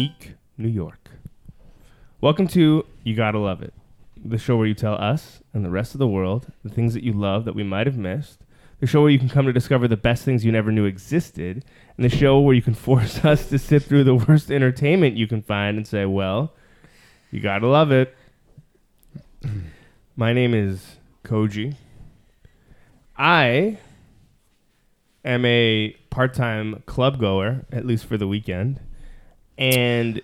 Unique, New York. Welcome to You Gotta Love It, the show where you tell us and the rest of the world the things that you love that we might have missed, the show where you can come to discover the best things you never knew existed, and the show where you can force us to sit through the worst entertainment you can find and say, well, you gotta love it. My name is Koji. I am a part-time club goer, at least for the weekend, and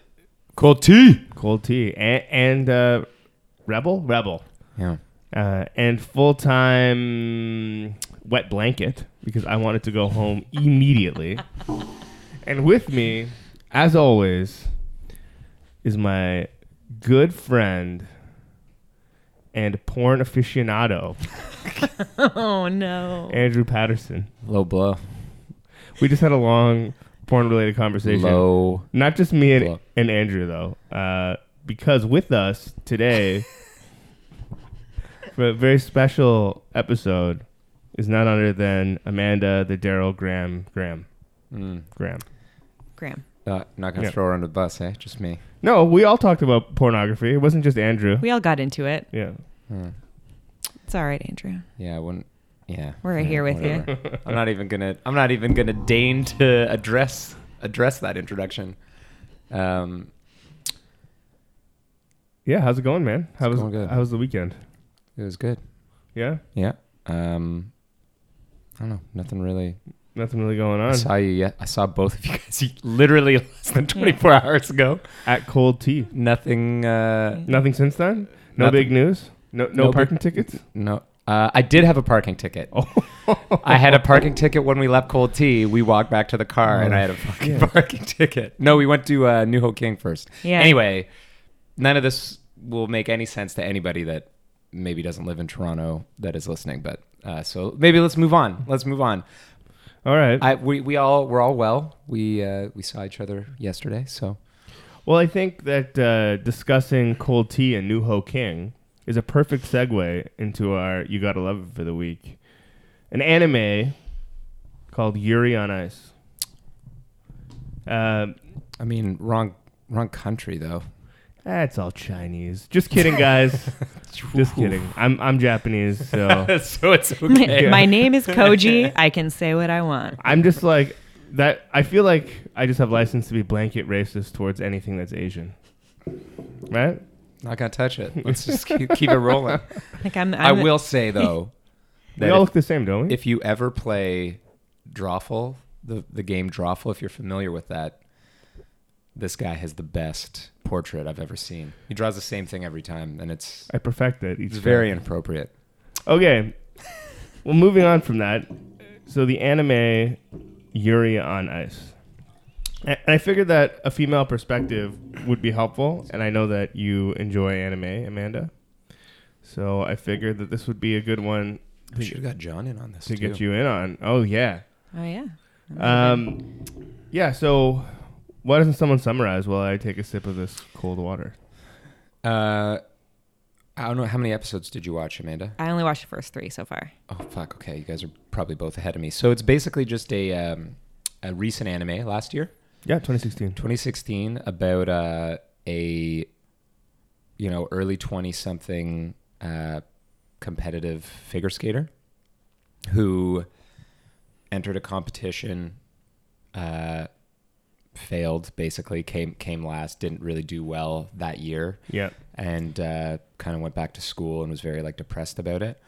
Cold tea. cold tea, and, and uh, rebel, rebel, Yeah. uh, and full-time wet blanket because I wanted to go home immediately. and with me, as always, is my good friend and porn aficionado, Oh no. Andrew Patterson. Low blow. We just had a long porn-related conversation. Low. Not just me and, Blow. and Andrew though, uh, because with us today for a very special episode is none other than Amanda the Daryl Graham Graham Mm. Graham. Graham. Uh, not gonna Yeah. throw her under the bus, eh? Just me. No, we all talked about pornography. It wasn't just Andrew. We all got into it. Yeah. Mm. It's all right, Andrew. Yeah, I wouldn't. Yeah. We're right yeah, here with you. I'm not even gonna. I'm not even gonna deign to address address that introduction. Um, Yeah, how's it going, man? How was going good. how was the weekend? it was good. Yeah? Yeah. Um, I don't know. Nothing really. Nothing really going on. I saw you. Yeah, I saw both of you guys literally less than 24 hours ago. At Cold Tea. Nothing. Uh, Nothing since then? No Nothing. big news? No no, No big- parking tickets? no. Uh, I did have a parking ticket. Oh. I had a parking ticket when we left Cold Tea. We walked back to the car, and I had a fucking shit. parking ticket. No, we went to uh, New Ho King first. Yeah. Anyway, none of this will make any sense to anybody that maybe doesn't live in Toronto that is listening. But uh, so maybe let's move on. Let's move on. All right. I we, we all we're all well. We uh, we saw each other yesterday. So Well, I think that uh, discussing cold tea and New Ho King is a perfect segue into our You Gotta Love It for the week. An anime called Yuri on Ice. Uh, I mean, wrong wrong country though. that's all Chinese. Just kidding, guys. Just kidding. I'm I'm Japanese, so so it's okay. My name is Koji. I can say what I want. I'm just like that. I feel like I just have license to be blanket racist towards anything that's Asian. Right? Not gonna touch it. Let's just keep, keep it rolling. Like I'm. I I'm will say though We all if, look the same, don't we? if you ever play Drawful, the the game Drawful, if you're familiar with that, this guy has the best portrait I've ever seen. He draws the same thing every time, and it's I perfect it. It's time. very inappropriate. Okay. well, moving on from that. So the anime Yuri on Ice. And I figured that a female perspective would be helpful, and I know that you enjoy anime, Amanda. So I figured that this would be a good one We should have got John in on this to too. get you in on. Oh yeah, Oh yeah. um, yeah. So why doesn't someone summarize while I take a sip of this cold water? Uh, I don't know how many episodes did you watch, Amanda? I only watched the first three so far. Oh fuck. Okay, you guys are probably both ahead of me. So it's basically just a um, a recent anime last year. Yeah, 2016. 2016 about uh, a you know early 20 something uh, competitive figure skater who entered a competition uh, failed basically came came last didn't really do well that year Yeah. and uh, kind of went back to school and was very like depressed about it.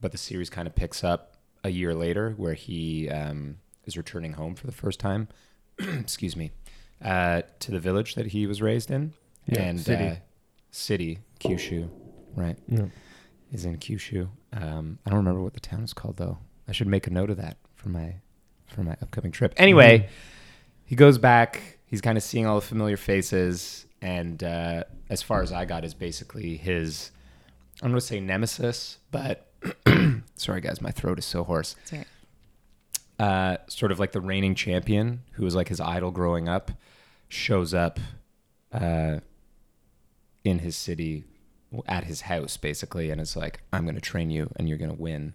But the series kind of picks up a year later, where he um, is returning home for the first time. excuse me, uh, to the village that he was raised in, Yeah, and city. Uh, city Kyushu, right? Yeah. Is in Kyushu. Um, I don't remember what the town is called though. I should make a note of that for my for my upcoming trip. Anyway, he goes back. He's kind of seeing all the familiar faces, and uh, as far as I got, is basically his. I'm going to say nemesis, but sorry guys, my throat is so hoarse. Sorry. Uh, sort of like the reigning champion, who was like his idol growing up, shows up uh, in his city at his house basically, and is like, "I'm going to train you, and you're going to win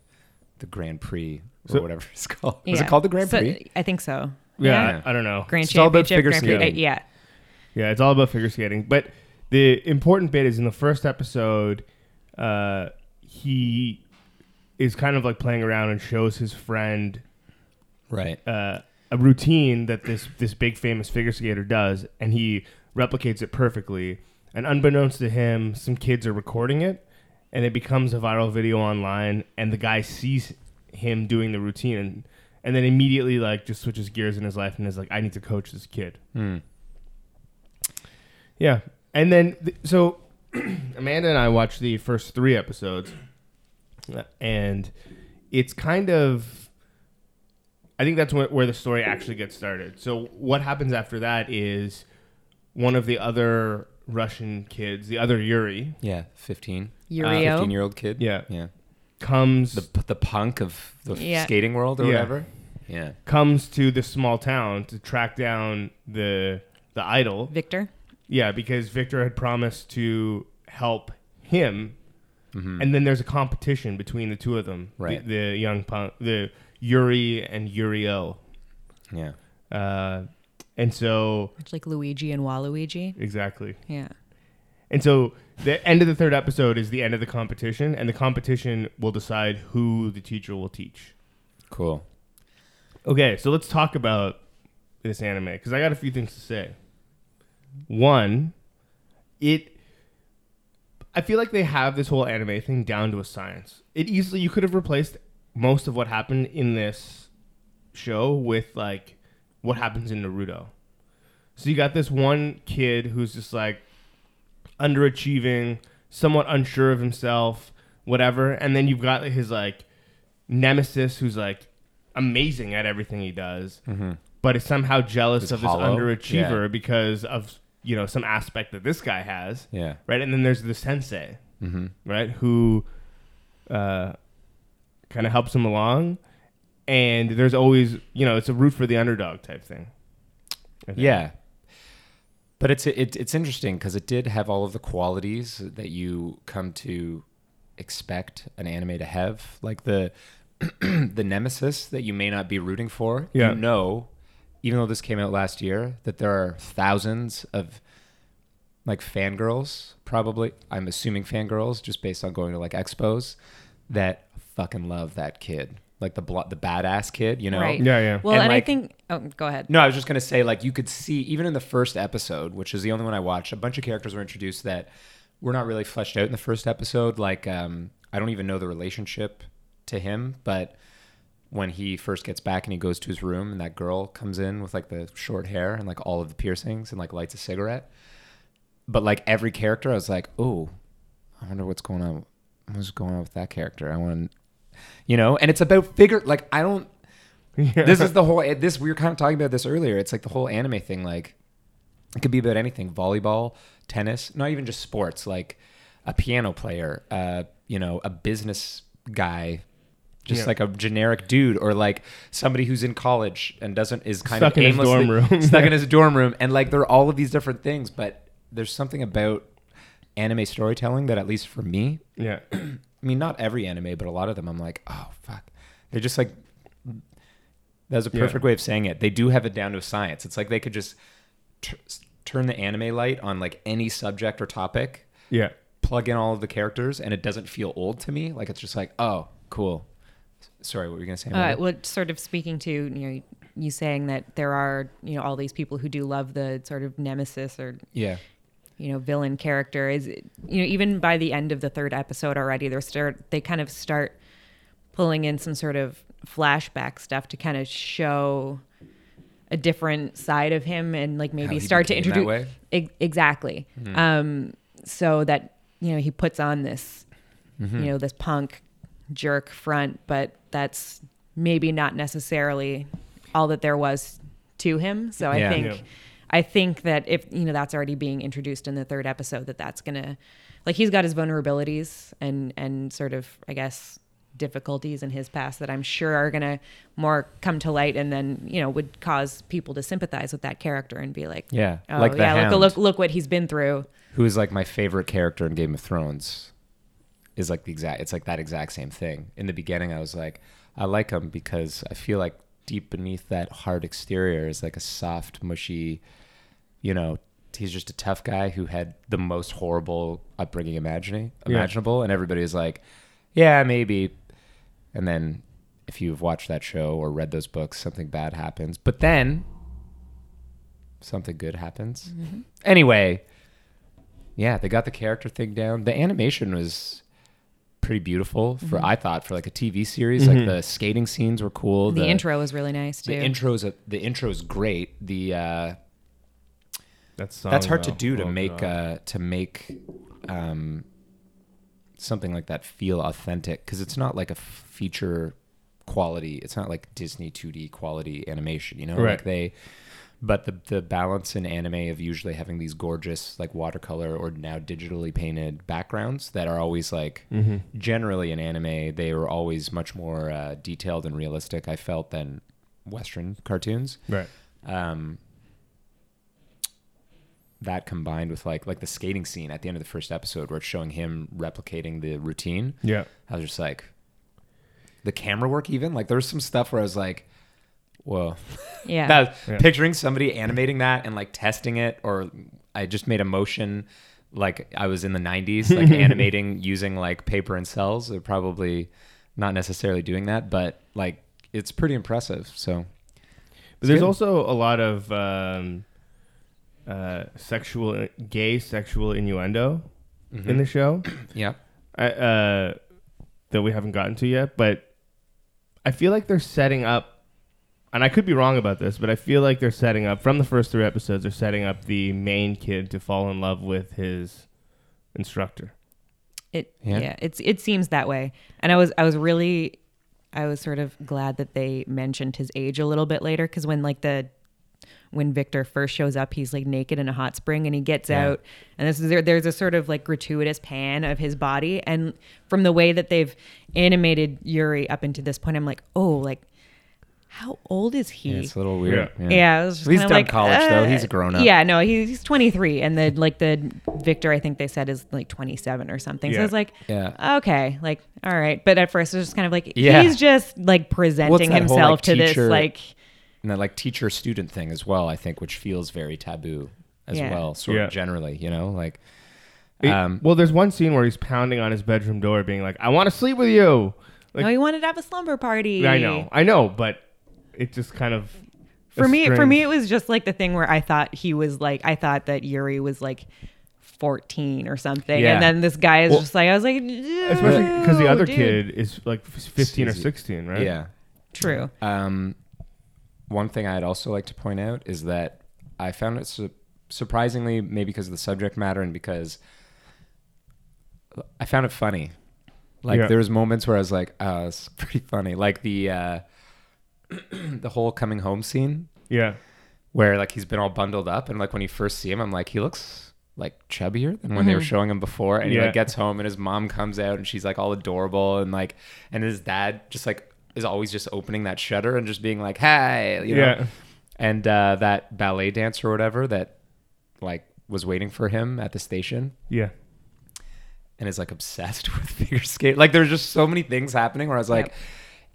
the Grand Prix or So- whatever it's called." Was Yeah. it called the Grand So- Prix? I think so. Yeah, Yeah. I, I don't know. Grand It's all about Championship. figure Grand Prix. uh, yeah. Yeah, it's all about figure skating. But the important bit is in the first episode, uh, he is kind of like playing around and shows his friend Right. uh, a routine that this this big famous figure skater does, and he replicates it perfectly. And unbeknownst to him, some kids are recording it, and it becomes a viral video online. And the guy sees him doing the routine, and and then immediately like just switches gears in his life and is like, I need to coach this kid. Hmm. Yeah, and then th- so Amanda and I watched the first three episodes, uh, and it's kind of. I think that's where, where the story actually gets started. So what happens after that is one of the other Russian kids, the other Yuri, Yeah. Fifteen. Yurio. Fifteen-year-old kid. yeah, Yeah. comes The the punk of the Yeah. skating world or Yeah. whatever. Yeah. comes to this small town to track down the the idol. Victor. Yeah, because Victor had promised to help him Mhm. and then there's a competition between the two of them, the- Right. The, young punk, the Yuri and Yurio, yeah. uh, and so It's like Luigi and Waluigi. exactly, Yeah. and so the end of the third episode is the end of the competition, and the competition will decide who the teacher will teach. Cool. Okay, so let's talk about this anime because I got a few things to say. One, it. I feel like they have this whole anime thing down to a science. It easily you could have replaced most of what happened in this show with like what happens in Naruto. So you got this one kid who's just like underachieving, somewhat unsure of himself, whatever, and then you've got his like nemesis who's like amazing at everything he does, Mm-hmm. but is somehow jealous Is of this hollow? underachiever because of you know some aspect that this guy has, Yeah. right? And then there's the sensei, Mm-hmm. right, who uh, kind of helps him along, and there's always you know it's a root for the underdog type thing. Yeah. But it's it, it's interesting because it did have all of the qualities that you come to expect an anime to have, like the the nemesis that you may not be rooting for. Yeah. You know, even though this came out last year, that there are thousands of like fangirls, probably. I'm assuming fangirls, just based on going to like expos, that fucking love that kid, like the blo- the badass kid. You know, Right. yeah, yeah. Well, And, and, like- I think. Oh, go ahead. no, I was just gonna say, like, you could see even in the first episode, which is the only one I watched, a bunch of characters were introduced that were not really fleshed out in the first episode. Like, um, I don't even know the relationship to him, but when he first gets back and he goes to his room and that girl comes in with like the short hair and like all of the piercings and like lights a cigarette. But like every character, I was like, oh, I wonder what's going on. What's going on with that character? I want, to, you know. And it's about figure. Like I don't this is the whole this we were kind of talking about this earlier it's like the whole anime thing like it could be about anything volleyball tennis not even just sports like a piano player uh you know a business guy just Yeah. like a generic dude or like somebody who's in college and doesn't is kind Stuck of in his dorm room. stuck in his dorm room and like there are all of these different things but there's something about anime storytelling that at least for me yeah. I mean, not every anime, but a lot of them, I'm like, oh fuck, they're just like. That's a Yeah. perfect way of saying it. They do have it down to a science. It's like they could just t- turn the anime light on like any subject or topic, Yeah. plug in all of the characters, and it doesn't feel old to me. Like it's just like, oh, cool. Sorry, what were you gonna say? Uh, Amanda? well, sort of speaking to you know you saying that there are you know all these people who do love the sort of nemesis or yeah, you know villain character is you know even by the end of the third episode already they're start they kind of start pulling in some sort of flashback stuff to kind of show a different side of him and like maybe start to became that introduce way? Ex- exactly um so that you know he puts on this Mm-hmm. you know this punk jerk front but that's maybe not necessarily all that there was to him so i Yeah. think Yeah. I think that if you know that's already being introduced in the third episode that that's gonna like he's got his vulnerabilities and and sort of i guess difficulties in his past that i'm sure are gonna more come to light and then you know would cause people to sympathize with that character and be like yeah, oh like yeah Hound, look look look what he's been through who is like my favorite character in Game of Thrones, is like the exact. It's like that exact same thing. In the beginning, I was like, I like him because I feel like deep beneath that hard exterior is like a soft, mushy, you know, he's just a tough guy who had the most horrible upbringing imagining Yeah. imaginable, and everybody was like, "Yeah, maybe." And then, if you've watched that show or read those books, something bad happens. But then, something good happens. Mm-hmm. Anyway, yeah, they got the character thing down. The animation was pretty beautiful for mm-hmm. I thought for like a TV series. Like mm-hmm. the skating scenes were cool. The, intro was really nice too. the intro's a, the intro's great. The uh, That's song, that's hard to do to Oh, make uh, to make um, something like that feel authentic because it's not like a feature quality. It's not like Disney 2D quality animation. You know, Right. like they. But the the balance in anime of usually having these gorgeous like watercolor or now digitally painted backgrounds that are always like Mm-hmm. generally in anime they were always much more uh, detailed and realistic. I felt than Western cartoons right. um, that combined with like like the skating scene at the end of the first episode where it's showing him replicating the routine Yeah. i was just like the camera work even like there was some stuff where i was like whoa yeah. that Yeah. picturing somebody animating that and like testing it or i just made a motion like i was in the 90s like animating using like paper and cells they're probably not necessarily doing that but like it's pretty impressive so But there's good. also a lot of um, uh, sexual, gay sexual innuendo Mm-hmm. in the show yeah I, uh, that we haven't gotten to yet. But I feel like they're setting up, and I could be wrong about this, but I feel like they're setting up from the first three episodes. They're setting up the main kid to fall in love with his instructor. It Yeah. yeah. it's it seems that way. And I was I was really I was sort of glad that they mentioned his age a little bit later cuz when like the when Victor first shows up, he's like naked in a hot spring and he gets Yeah. out and this is there, there's a sort of like gratuitous pan of his body and from the way that they've animated Yuri up into this point I'm like, "Oh, like how old is he?" Yeah, it's a little weird. Yeah. Yeah, I was just He's kinda done like, college, though. uh, He's a grown-up. Yeah, no, he's, he's 23, and the like the Victor, I think they said is like 27 or something. So Yeah. it's like, Yeah. okay, like all right. But at first, it was just kind of like Yeah. he's just like presenting that whole, himself like, to this like And that like teacher student thing as well, I think, which feels very taboo as Yeah. well, sort Yeah. of generally, you know, like It- Um, well, there's one scene where he's pounding on his bedroom door, being like, "I want to sleep with you." Like, no, he wanted to have a slumber party. I know, I know, but it just kind of For me, for me, it was just like the thing where I thought he was like, I thought that Yuri was like 14 or something, Yeah. and then this guy is Well, just like, I was like, especially because the "No, other dude." kid is like 15 or Easy. 16, right? yeah. True. Um, one thing I'd also like to point out is that I found it su- surprisingly, maybe because of the subject matter and because I found it funny. Like Yeah. there was moments where I was like, "Oh, it's pretty funny." Like the uh, the whole coming home scene yeah, where like he's been all bundled up and like when you first see him i'm like he looks like chubbier than when they were showing him before and he like gets home and his mom comes out and she's like all adorable and like and his dad just like is always just opening that shutter and just being like hey you know yeah, and uh that ballet dancer or whatever that like was waiting for him at the station yeah. and is like obsessed with figure skate. Like there's just so many things happening where I was like, Yep.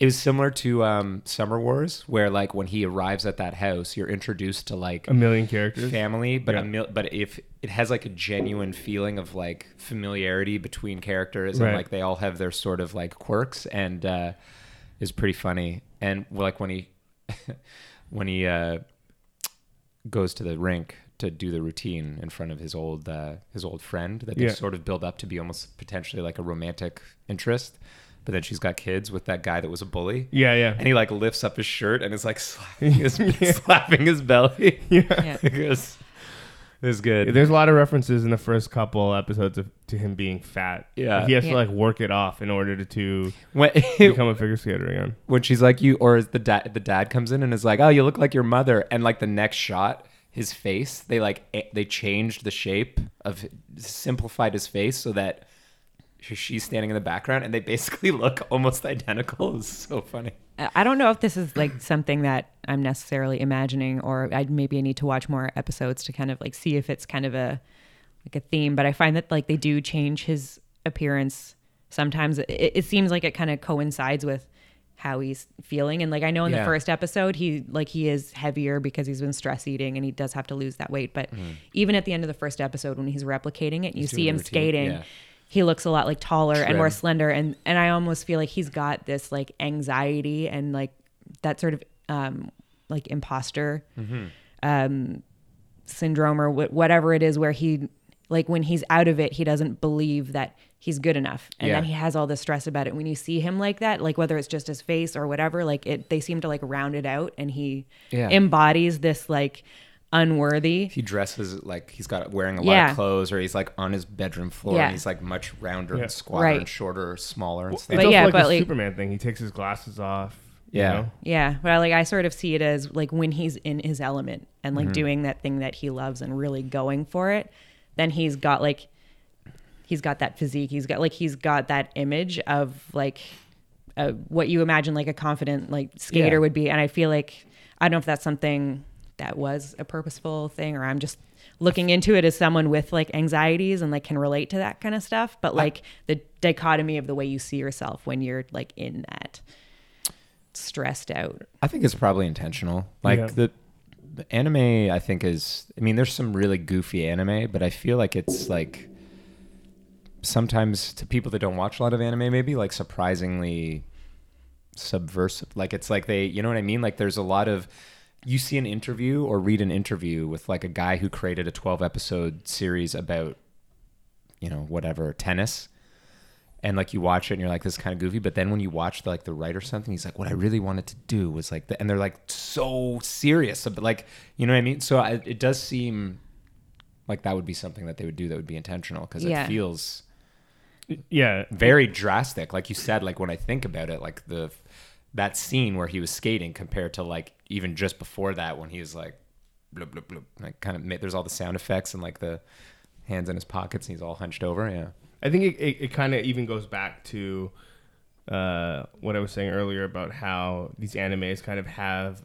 it was similar to um, Summer Wars, where like when he arrives at that house, you're introduced to like A million characters. family, but Yeah. a mil- but if it has like a genuine feeling of like familiarity between characters Right. and like they all have their sort of like quirks and uh, is pretty funny. And like when he when he uh, goes to the rink to do the routine in front of his old uh, his old friend that they Yeah. sort of build up to be almost potentially like a romantic interest. But then she's got kids with that guy that was a bully. Yeah, yeah, And he like lifts up his shirt and is like slapping his, slapping his belly. yeah. Yeah. It was, it was good. There's a lot of references in the first couple episodes of, to him being fat. Yeah. he has Yeah. to like work it off in order to, to when, become a figure skater again. when she's like you, or the dad, the dad comes in and is like, "Oh, you look like your mother," and like the next shot, his face, they like they changed the shape of, simplified his face so that sh- she's standing in the background, and they basically look almost identical. It's so funny. I don't know if this is like something that I'm necessarily imagining, or I maybe I need to watch more episodes to kind of like see if it's kind of a like a theme. But I find that like they do change his appearance sometimes. It, it seems like it kind of coincides with how he's feeling and like i know in Yeah. the first episode he like he is heavier because he's been stress eating and he does have to lose that weight but mm-hmm. even at the end of the first episode when he's replicating it you. See him routine, skating yeah. He looks a lot like taller and more slender and and i almost feel like he's got this like anxiety and like that sort of um like imposter Mm-hmm. um syndrome or wh- whatever it is where he like when he's out of it he doesn't believe that he's good enough and then he has all this stress about it when you see him like that like whether it's just his face or whatever like it they seem to like round it out and he Yeah. embodies this like unworthy He dresses like he's got wearing a lot Yeah. of clothes, or he's like on his bedroom floor, Yeah. and he's like much rounder Yeah. and squatter Right. and shorter, or smaller and It's stuff. But yeah, like but like- Superman thing. He takes his glasses off. you Yeah. know? Yeah, but I, like I sort of see it as like when he's in his element and Mm-hmm. like doing that thing that he loves and really going for it, then he's got like he's got that physique. He's got like he's got that image of like uh, what you imagine like a confident like skater Yeah. would be. And I feel like I don't know if that's something that was a purposeful thing or I'm just looking into it as someone with like anxieties and like can relate to that kind of stuff. But like the dichotomy of the way you see yourself when you're like in that stressed out. I think it's probably intentional. Like Yeah. the, the anime, I think is. I mean, there's some really goofy anime, but I feel like it's like sometimes to people that don't watch a lot of anime, maybe like surprisingly subversive. Like it's like they, you know what I mean? Like there's a lot of. You see an interview or read an interview with like a guy who created a 12 episode series about, you know, whatever tennis and like you watch it and you're like this is kind of goofy but then when you watch the, like the writer something he's like what i really wanted to do was like the, and they're like so serious but like you know what i mean so I, it does seem like that would be something that they would do that would be intentional because Yeah. it feels Yeah. very drastic like you said like when i think about it like the that scene where he was skating compared to like even just before that when he was like bloop, bloop, bloop, like kind of there's all the sound effects and like the hands in his pockets and he's all hunched over yeah. I think it, it, it kind of even goes back to uh, what I was saying earlier about how these animes kind of have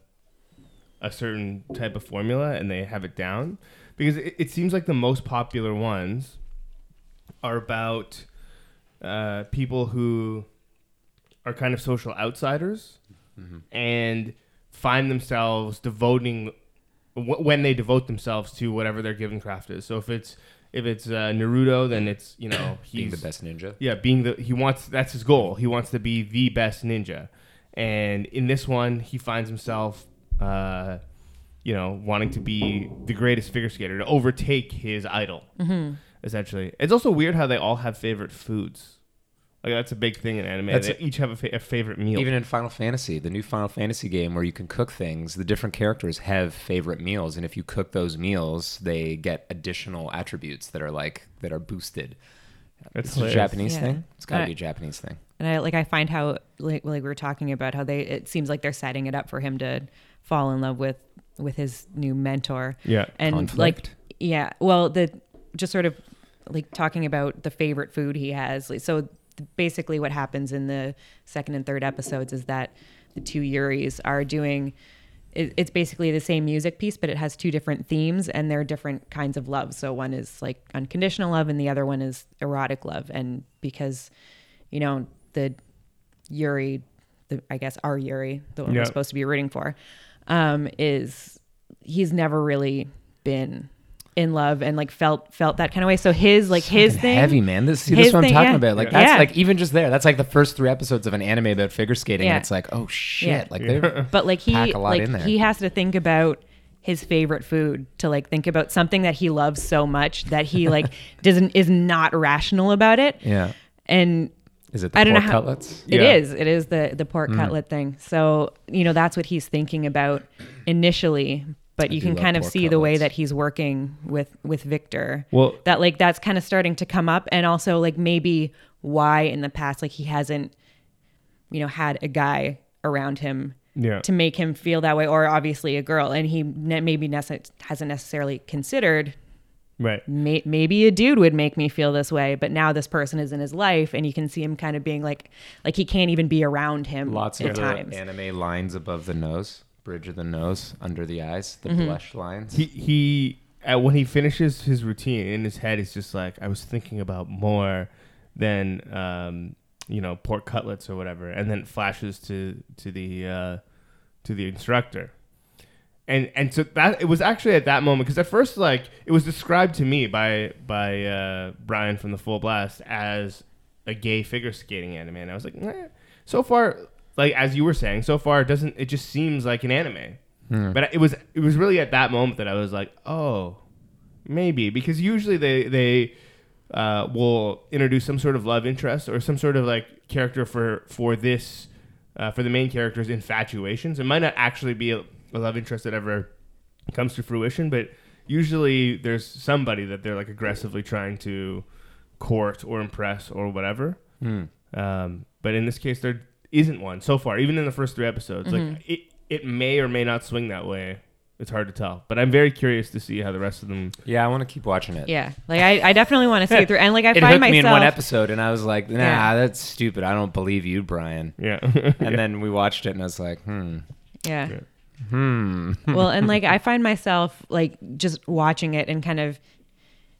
a certain type of formula and they have it down. Because it, it seems like the most popular ones are about uh, people who are kind of social outsiders and find themselves devoting wh- when they devote themselves to whatever their given craft is. So if it's if it's uh, Naruto, then it's you know he's being the best ninja yeah, being the he wants that's his goal. He wants to be the best ninja, and in this one, he finds himself, uh, you know, wanting to be the greatest figure skater to overtake his idol. Mm-hmm. Essentially, it's also weird how they all have favorite foods. Like that's a big thing in anime. That's they each have a, fa- a favorite meal. Even in Final Fantasy, the new Final Fantasy game where you can cook things, the different characters have favorite meals, and if you cook those meals, they get additional attributes that are like that are boosted. That's It's a. Japanese Yeah. thing. It's got to be a Japanese thing. And I like I find how like like we were talking about how they it seems like they're setting it up for him to fall in love with with his new mentor. yeah, And Conflict. like yeah, well the just sort of like talking about the favorite food he has. Like, so basically what happens in the second and third episodes is that the two Yuris are doing it's basically the same music piece, but it has two different themes and they're different kinds of love. So one is like unconditional love and the other one is erotic love. And because, you know, the Yuri, the I guess our Yuri, the one Yeah. we're supposed to be rooting for, um, is he's never really been in love and like felt felt that kind of way. So his like his thing heavy man. This, see, this is what I'm thing, talking yeah. about. Like Yeah. that's Yeah. like even just there. That's like the first three episodes of an anime about figure skating, it's like, oh shit! Yeah. Like they're but like he pack a lot like in there. he has to think about his favorite food to like think about something that he loves so much that he like doesn't is not rational about it yeah. and Is it the I don't know how- cutlets? It Yeah. is. It is the the pork Mm. cutlet thing. So you know that's what he's thinking about initially. But I you can kind of pork see the way that he's working with with Victor. Well, That like that's kind of starting to come up, and also like maybe why in the past like he hasn't, you know, had a guy around him yeah, to make him feel that way, or obviously a girl, and he ne- maybe nece- hasn't necessarily considered right. may- maybe a dude would make me feel this way but now this person is in his life and you can see him kind of being like like he can't even be around him Lots at of times anime lines above the nose, bridge of the nose, under the eyes, the Mm-hmm. blush lines. He he uh, when he finishes his routine in his head, he's just like, I was thinking about more than um, you know, pork cutlets or whatever, and then it flashes to to the uh, to the instructor. And and so that it was actually at that moment because at first like it was described to me by by uh, Brian from the Full Blast as a gay figure skating anime, and I was like, eh. so far, like as you were saying, so far it doesn't. It just seems like an anime. But it was it was really at that moment that I was like, oh, maybe because usually they they uh, will introduce some sort of love interest or some sort of like character for for this uh, for the main character's infatuations. It might not actually be a, a love interest that ever comes to fruition, but usually there's somebody that they're like aggressively trying to court or impress or whatever. Hmm. Um, but in this case, there isn't one so far. Even in the first three episodes, like it, it may or may not swing that way. It's hard to tell, but I'm very curious to see how the rest of them. Yeah, I want to keep watching it. Yeah, like I, I definitely want to see it through, and like I It find hooked myself. me in one episode, and I was like, "Nah, Yeah. that's stupid. I don't believe you, Brian." Yeah, And then we watched it, and I was like, "Hmm, yeah. Yeah. hmm." well and like i find myself like just watching it and kind of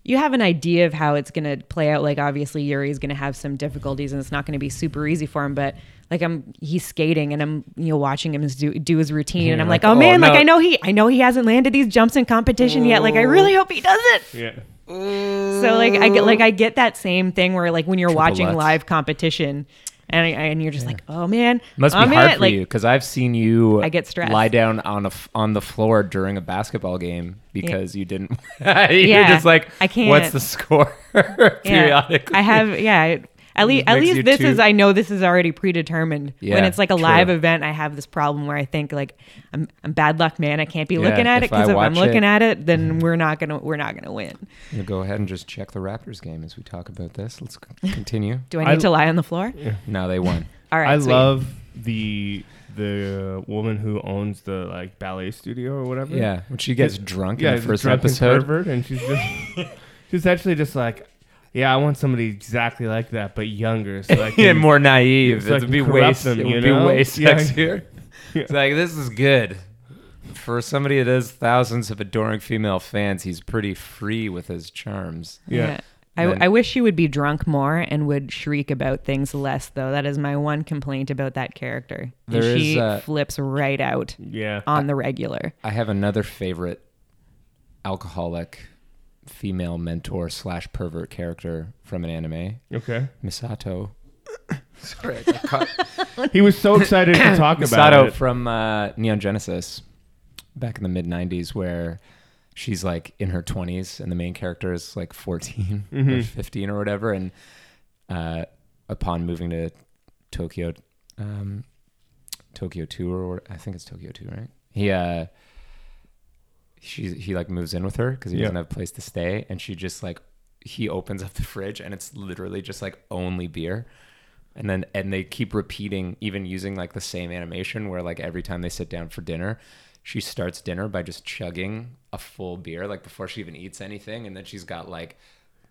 you have an idea of how it's going to play out like obviously yuri's going to have some difficulties and it's not going to be super easy for him but like i'm he's skating and i'm you know watching him do, do his routine and i'm like, like, oh "Oh, man like i know he i know he hasn't landed these jumps in competition yet like i oh. really hope he does it yeah. so like i get like i get that same thing where like when you're Triple watching Lutz. live competition and, I, and you're just like oh man Must oh, be I'm hard it. for like you because I've seen you. I get stressed. Lie down on a f- on the floor during a basketball game because you didn't. You're Yeah, just like, I can't. What's the score? Periodically, I have yeah. At least at least this too- is I know this is already predetermined. when it's like a true. live event, I have this problem where I think like I'm I'm bad luck, man. I can't be Yeah, looking at it because if, I'm looking it- at it, then we're not gonna we're not gonna win. I'm gonna go ahead and just check the Raptors game as we talk about this. Let's continue. Do I I- need to lie on the floor? no, they won. All right, I sweet. love the the woman who owns the like ballet studio or whatever. Yeah, when she gets drunk yeah, in the the first drunken episode. pervert, and she's just she's actually just like, yeah, I want somebody exactly like that, but younger, so I can and more naive. so it would be way, corrupt them, it you would be know? way Yeah. sexier. It's like this is good for somebody that has thousands of adoring female fans. He's pretty free with his charms. Yeah. I, Then- I wish he would be drunk more and would shriek about things less, though. That is my one complaint about that character. There is, she uh, flips right out Yeah, on the regular. I have another favorite alcoholic female mentor slash pervert character from an anime, okay. Misato. Sorry, I got caught. He was so excited to talk about Misato it. from uh, Neon Genesis back in the mid 90s where she's like in her 20s and the main character is like 14 or Mhm. 15 or whatever and uh, upon moving to Tokyo um, Tokyo 2 or I think it's Tokyo 2 right he uh she he like moves in with her because he Yeah. doesn't have a place to stay and she just like he opens up the fridge and it's literally just like only beer and then and they keep repeating even using like the same animation where like every time they sit down for dinner she starts dinner by just chugging a full beer like before she even eats anything and then she's got like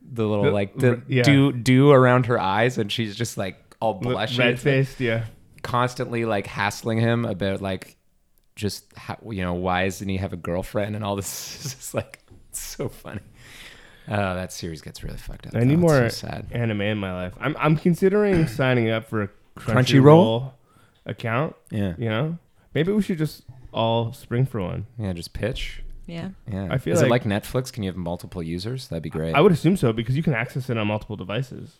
the little The- like the yeah. dew dew around her eyes and she's just like all blushy red faced. Yeah, constantly like hassling him about like just how you know why doesn't he have a girlfriend and all this is just like so funny oh that series gets really fucked up I need oh, more so sad anime in my life. I'm I'm considering signing up for a Crunchyroll? Crunchyroll account. yeah You know, maybe we should just all spring for one. yeah just pitch Yeah. yeah I feel is it like- like netflix can you have multiple users that'd be great I would assume so because you can access it on multiple devices.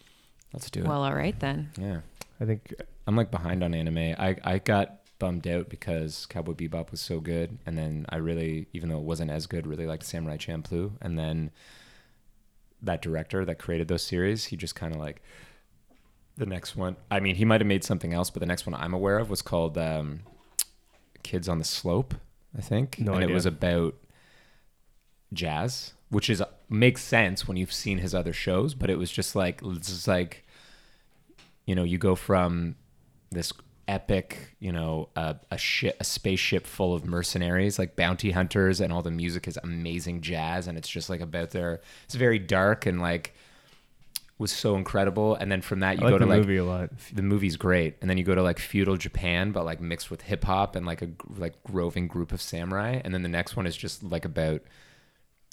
let's do it Well, all right then. yeah I think i'm like behind on anime i i got bummed out because cowboy bebop was so good and then i really even though it wasn't as good really liked samurai champloo and then that director that created those series he just kind of like the next one i mean he might have made something else but the next one i'm aware of was called um, kids on the slope i think No and idea. it was about jazz which is makes sense when you've seen his other shows but it was just like it's just like you know you go from this epic you know a, a ship a spaceship full of mercenaries like bounty hunters and all the music is amazing jazz and it's just like about their it's very dark and like was so incredible and then from that you like go to the like movie a lot. the movie's great and then you go to like feudal japan but like mixed with hip hop and like a like roving group of samurai and then the next one is just like about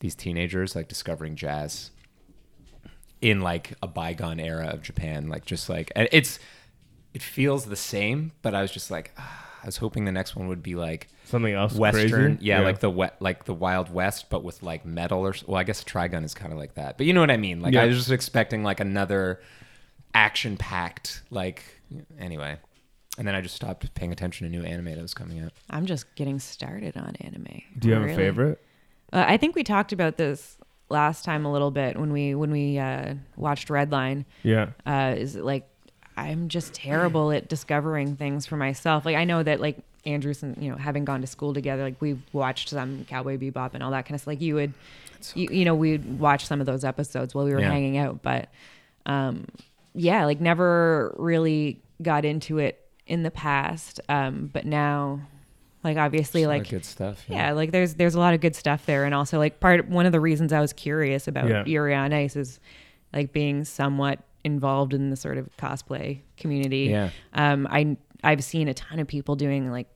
these teenagers like discovering jazz in like a bygone era of Japan. Like just like and it's it feels the same, but I was just like ah, I was hoping the next one would be like Something else Western, crazy? yeah, like the wet, like the Wild West, but with like metal or well, I guess Trigun is kind of like that. But you know what I mean? Like Yeah. I was just expecting like another action packed like anyway. And then I just stopped paying attention to new anime that was coming out. I'm just getting started on anime. Do you have Really. a favorite? Uh, I think we talked about this last time a little bit when we when we uh, watched Redline. Yeah. Uh, is it like I'm just terrible at discovering things for myself. Like I know that like Andrews and you know having gone to school together, like we've watched some Cowboy Bebop and all that kind of stuff. Like you would, you, you know, we'd watch some of those episodes while we were Yeah. hanging out, but um, yeah, like never really got into it in the past. Um, but now, like obviously, Just a lot of like good stuff. yeah, like there's there's a lot of good stuff there, and also like part one of the reasons I was curious about Yeah. Yuri on Ice is like being somewhat involved in the sort of cosplay community. Yeah. Um, I I've seen a ton of people doing like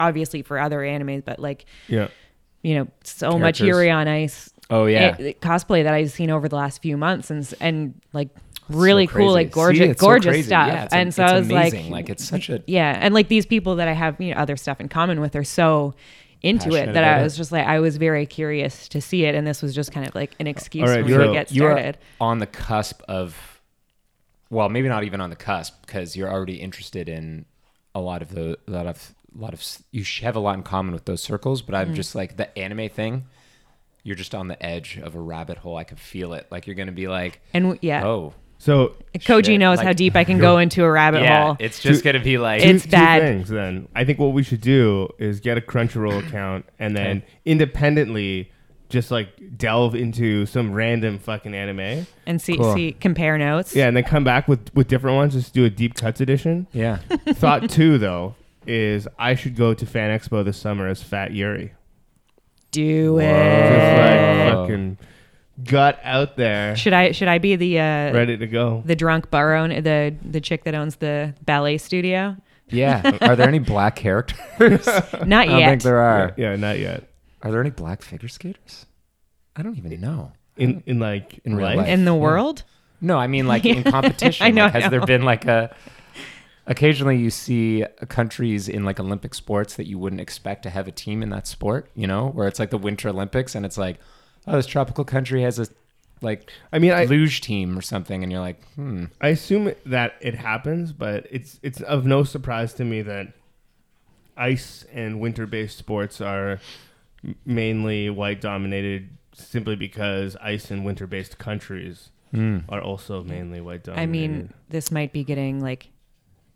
obviously for other animes, but like Yeah. you know so much Yuri on Ice Oh yeah. eh, cosplay that I've seen over the last few months, and and like really So cool, like gorgeous, See, it's so gorgeous stuff. Yeah, and a- so I was amazing. like, Like, it's such a- yeah, and like these people that I have you know other stuff in common with are so into it that I it. was just like I was very curious to see it, and this was just kind of like an excuse right, for me to get started. you're started. on the cusp of well maybe not even on the cusp because you're already interested in a lot of the a lot of a lot of you have a lot in common with those circles but i'm mm. just like the anime thing you're just on the edge of a rabbit hole i can feel it like you're gonna be like And yeah, oh So Koji shit, knows like- how deep I can go into a rabbit yeah hole. it's just gonna be like It's two, bad. Things then. I think what we should do is get a Crunchyroll account and then independently just like delve into some random fucking anime. and see Cool. see compare notes. Yeah, and then come back with with different ones. Just do a deep cuts edition. yeah Thought two though is I should go to Fan Expo this summer as Fat Yuri. do Just it. like fucking gut out there, Should I should I be the uh, ready to go. the drunk bar owner, the the chick that owns the ballet studio? yeah are there any black characters Not i don't yet. think there are Yeah, not yet. Are there any black figure skaters i don't even know In in like In real life. life. in the Yeah. world. No, I mean like in competition. I know, Like, I has there been like a? Occasionally, you see countries in like Olympic sports that you wouldn't expect to have a team in that sport. You know, where it's like the Winter Olympics, and it's like, oh, this tropical country has a like I mean, I luge team or something, and you're like, hmm, I assume that it happens, but it's it's of no surprise to me that ice and winter-based sports are m- mainly white dominated simply because ice and winter-based countries hmm. are also mainly white dominated. I mean, this might be getting like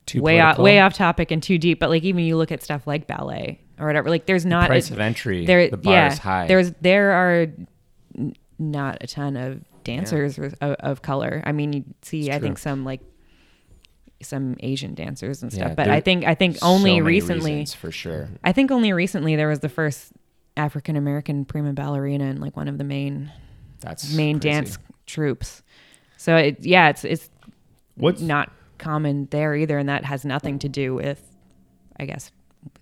too way off, way off topic and too deep. But like even you look at stuff like ballet or whatever. Like there's not price a, of entry. there. the bar yeah, is high. there's there are n- not a ton of dancers with- of, of color. I mean, you see, It's I true. think some like some Asian dancers and stuff. Yeah, but I think I think So only many recently. for sure. I think only recently there was the first African American prima ballerina in like one of the main That's main crazy. dance troops. So it, yeah, it's it's what's not common there either, and that has nothing to do with, I guess,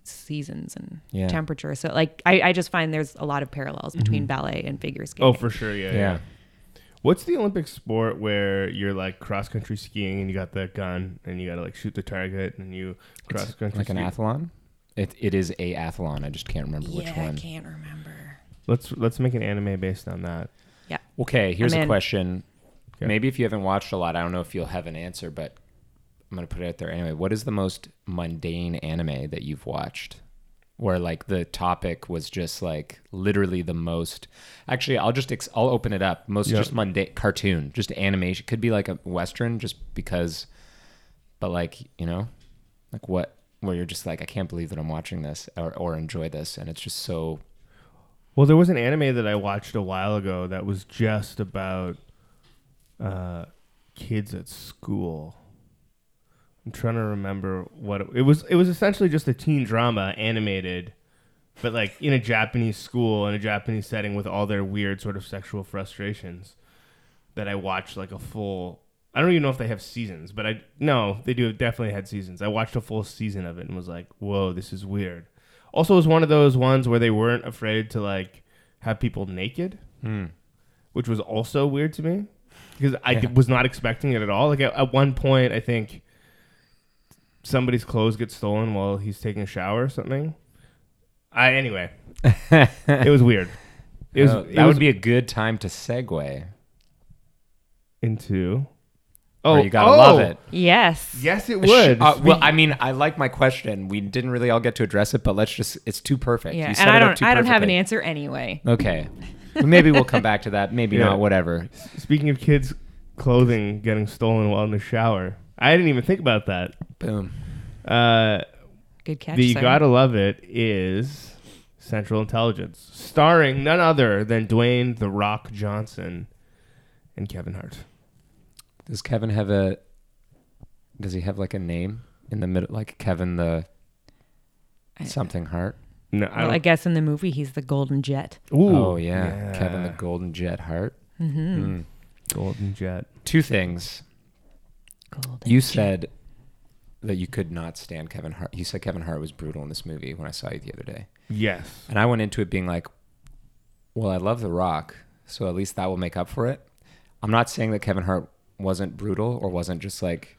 seasons and Yeah. temperature. So like, I, I just find there's a lot of parallels between Mm-hmm. ballet and figure skating. oh for sure, yeah, yeah. Yeah. What's the Olympic sport where you're like cross country skiing and you got the gun and you gotta like shoot the target and you cross It's country like an athlon. It it is a athlon. I just can't remember which yeah, I can't remember. Let's let's make an anime based on that. Yeah. Okay, here's I'm a in. question. Okay. Maybe if you haven't watched a lot, I don't know if you'll have an answer, but I'm gonna put it out there anyway. What is the most mundane anime that you've watched? Where like the topic was just like literally the most. Actually, I'll just ex- I'll open it up. Most Yeah. just mundane cartoon, just animation. Could be like a western, just because. But like you know, like what where you're just like I can't believe that I'm watching this or or enjoy this, and it's just so Well, there was an anime that I watched a while ago that was just about uh, kids at school. I'm trying to remember what it, it was. It was essentially just a teen drama animated, but like in a Japanese school in a Japanese setting with all their weird sort of sexual frustrations. That I watched like a full. I don't even know if they have seasons, but I no, they do definitely had seasons. I watched a full season of it and was like, "Whoa, this is weird." Also, it was one of those ones where they weren't afraid to like have people naked, hmm. which was also weird to me. because I Yeah. was not expecting it at all. Like at, at one point, I think somebody's clothes get stolen while he's taking a shower or something. I anyway, it was weird. It was Oh, it that was would be a good time to segue. into. Oh, you gotta oh, love it. Yes. Yes, it would. Uh, well, I mean, I like my question. We didn't really all get to address it, but let's just—it's too perfect. Yeah. You set And I it don't too I don't have an answer anyway. Okay, maybe we'll come back to that. Maybe Yeah. not. Whatever. Speaking of kids' clothing getting stolen while in the shower, I didn't even think about that. Boom. Uh, Good catch. the you gotta love it is Central Intelligence, starring none other than Dwayne the Rock Johnson and Kevin Hart. Does Kevin have a? Does he have like a name in the middle, like Kevin the something Hart? No, I Well, I guess in the movie he's the Golden Jet. Ooh, oh yeah. Kevin the Golden Jet Hart. Mm-hmm. Mm. Golden Jet. Two things. Golden. You Jet. said that you could not stand Kevin Hart. You said Kevin Hart was brutal in this movie when I saw you the other day. Yes. And I went into it being like, well, I love The Rock, so at least that will make up for it. I'm not saying that Kevin Hart wasn't brutal or wasn't just like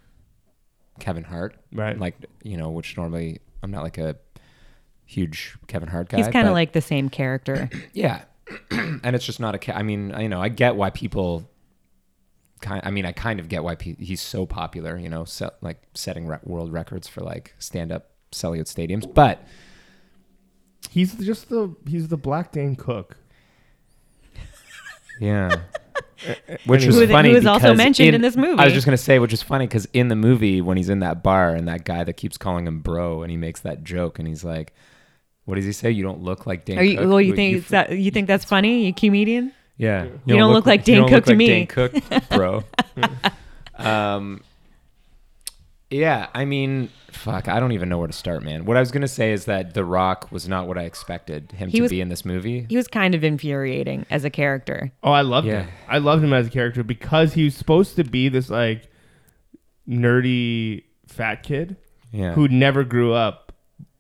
Kevin Hart, Right. like, you know, which normally I'm not like a huge Kevin Hart guy. He's kind of like the same character. yeah. and it's just not a, ca- I mean, I- you know, I get why people kind I mean, I kind of get why pe- he's so popular, you know, se- like setting re- world records for like stand up selling at stadiums, but He's just the he's the Black Dane cook. Yeah. Which was Who funny. who is also mentioned in this movie. I was just gonna say, which is funny because in the movie when he's in that bar and that guy that keeps calling him bro and he makes that joke and he's like, "What does he say? You don't look like Dan." Are you? Cook. Well, you think it's that, you think that's funny? You comedian? Yeah, You don't look like Dane Cook look to me. Dane Cook, bro. um, yeah, I mean, fuck, I don't even know where to start, man. What I was gonna say is that The Rock was not what I expected him He to was- be in this movie. He was kind of infuriating as a character. Oh, I loved Yeah. him. I loved him as a character because he was supposed to be this like nerdy fat kid Yeah, who never grew up,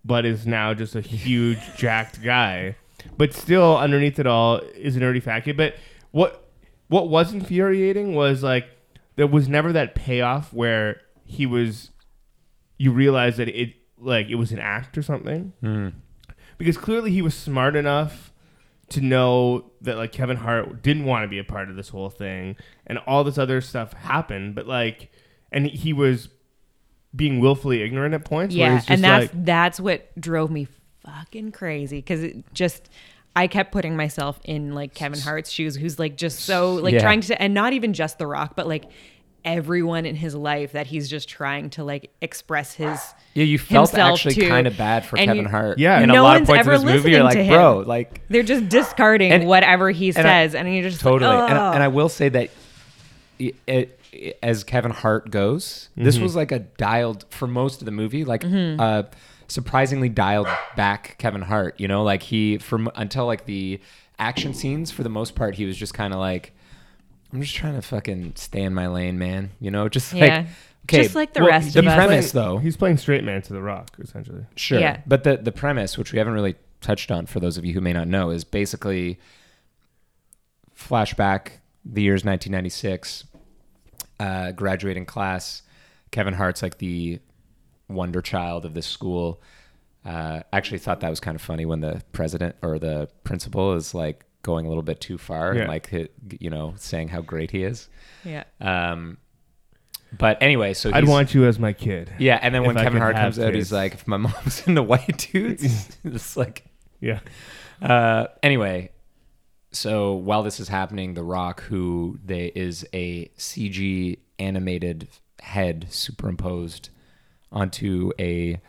but is now just a huge jacked guy. But still, underneath it all, is a nerdy fat kid. But what what was infuriating was like there was never that payoff where he was. You realize that it like it was an act or something Mm. because clearly he was smart enough to know that like Kevin Hart didn't want to be a part of this whole thing and all this other stuff happened but like and he was being willfully ignorant at points yeah, just and that's like that's what drove me fucking crazy because it just I kept putting myself in like Kevin Hart's shoes, who's like just so like Yeah. trying to, and not even just The Rock, but like everyone in his life that he's just trying to like express his. Yeah, you felt actually kind of bad for And Kevin you- Hart. Yeah. in No a lot of points ever of this movie, you're like, listening bro, like They're just discarding And- whatever he and I- says, and you're just totally. Like, and, I- and I will say that it, it, as Kevin Hart goes, this Mm-hmm. was like a dialed for most of the movie, like uh, surprisingly dialed back Kevin Hart. You know, like he from until like the action scenes for the most part, he was just kind of like, I'm just trying to fucking stay in my lane, man. You know, just Yeah. like okay, just like the well, rest the of us. The premise- playing- though. he's playing straight man to the rock essentially Sure. Yeah. But the the premise, which we haven't really touched on for those of you who may not know, is basically flashback the year's 1996, uh, graduating class. Kevin Hart's like the wonder child of this school. Uh, actually thought that was kind of funny when the president or the principal is like going a little bit too far Yeah. and like you know saying how great he is. yeah. Um, but anyway, so I'd want you as my kid yeah, and then when Kevin Hart have comes out, he's like, "If my mom's into white dudes," it's like. yeah Uh, anyway, so while this is happening, The Rock, who they is a CG animated head superimposed onto a,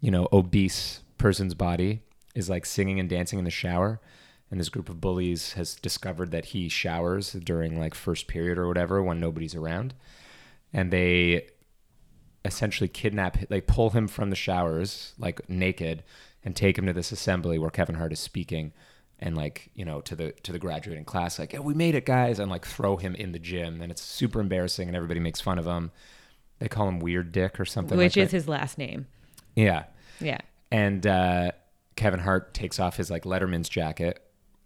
you know, obese person's body, is like singing and dancing in the shower. And this group of bullies has discovered that he showers during like first period or whatever when nobody's around. And they essentially kidnap him, they pull him from the showers like naked and take him to this assembly where Kevin Hart is speaking and like you know to the to the graduating class like yeah we made it guys and like throw him in the gym and it's super embarrassing and everybody makes fun of him they call him weird dick or something Which like is that. his last name. yeah Yeah. and uh, Kevin Hart takes off his like Letterman's jacket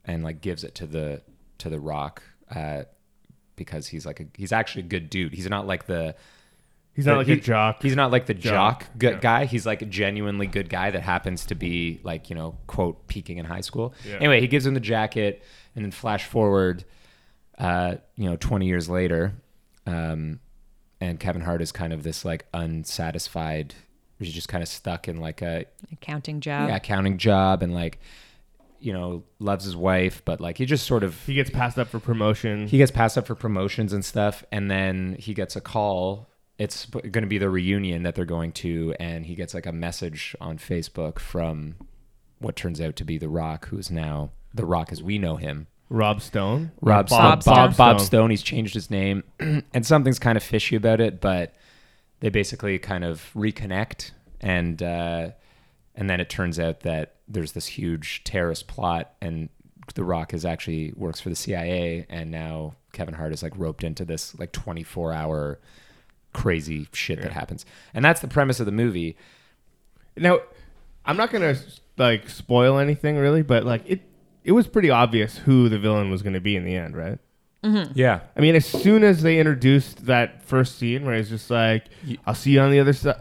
and like gives it to the to the Rock, uh, because he's like a, he's actually a good dude. He's not like the He's not the- like he- a jock. He's not like the jock, Jock, good yeah. guy. He's like a genuinely good guy that happens to be like, you know, quote, peaking in high school. Yeah. Anyway, he gives him the jacket and then flash forward, uh, you know, 20 years later. Um, and Kevin Hart is kind of this like unsatisfied, he's just kind of stuck in like a Accounting job. yeah, accounting job and like, you know, loves his wife, but like he just sort of he gets passed up for promotion. he gets passed up for promotions and stuff and then he gets a call it's going to be the reunion that they're going to and he gets like a message on facebook from what turns out to be the rock who's now the rock as we know him Rob Stone. rob Bob stone, bob, Stone. bob stone he's changed his name and something's kind of fishy about it but they basically kind of reconnect and uh, and then it turns out that there's this huge terrorist plot and the rock is actually works for the cia and now kevin hart is like roped into this like 24 hour crazy shit that happens and that's the premise of the movie Now, I'm not gonna like spoil anything really, but like it, it was pretty obvious who the villain was gonna be in the end, right? Mm-hmm. yeah I mean, as soon as they introduced that first scene where he's just like, "I'll see you on the other side."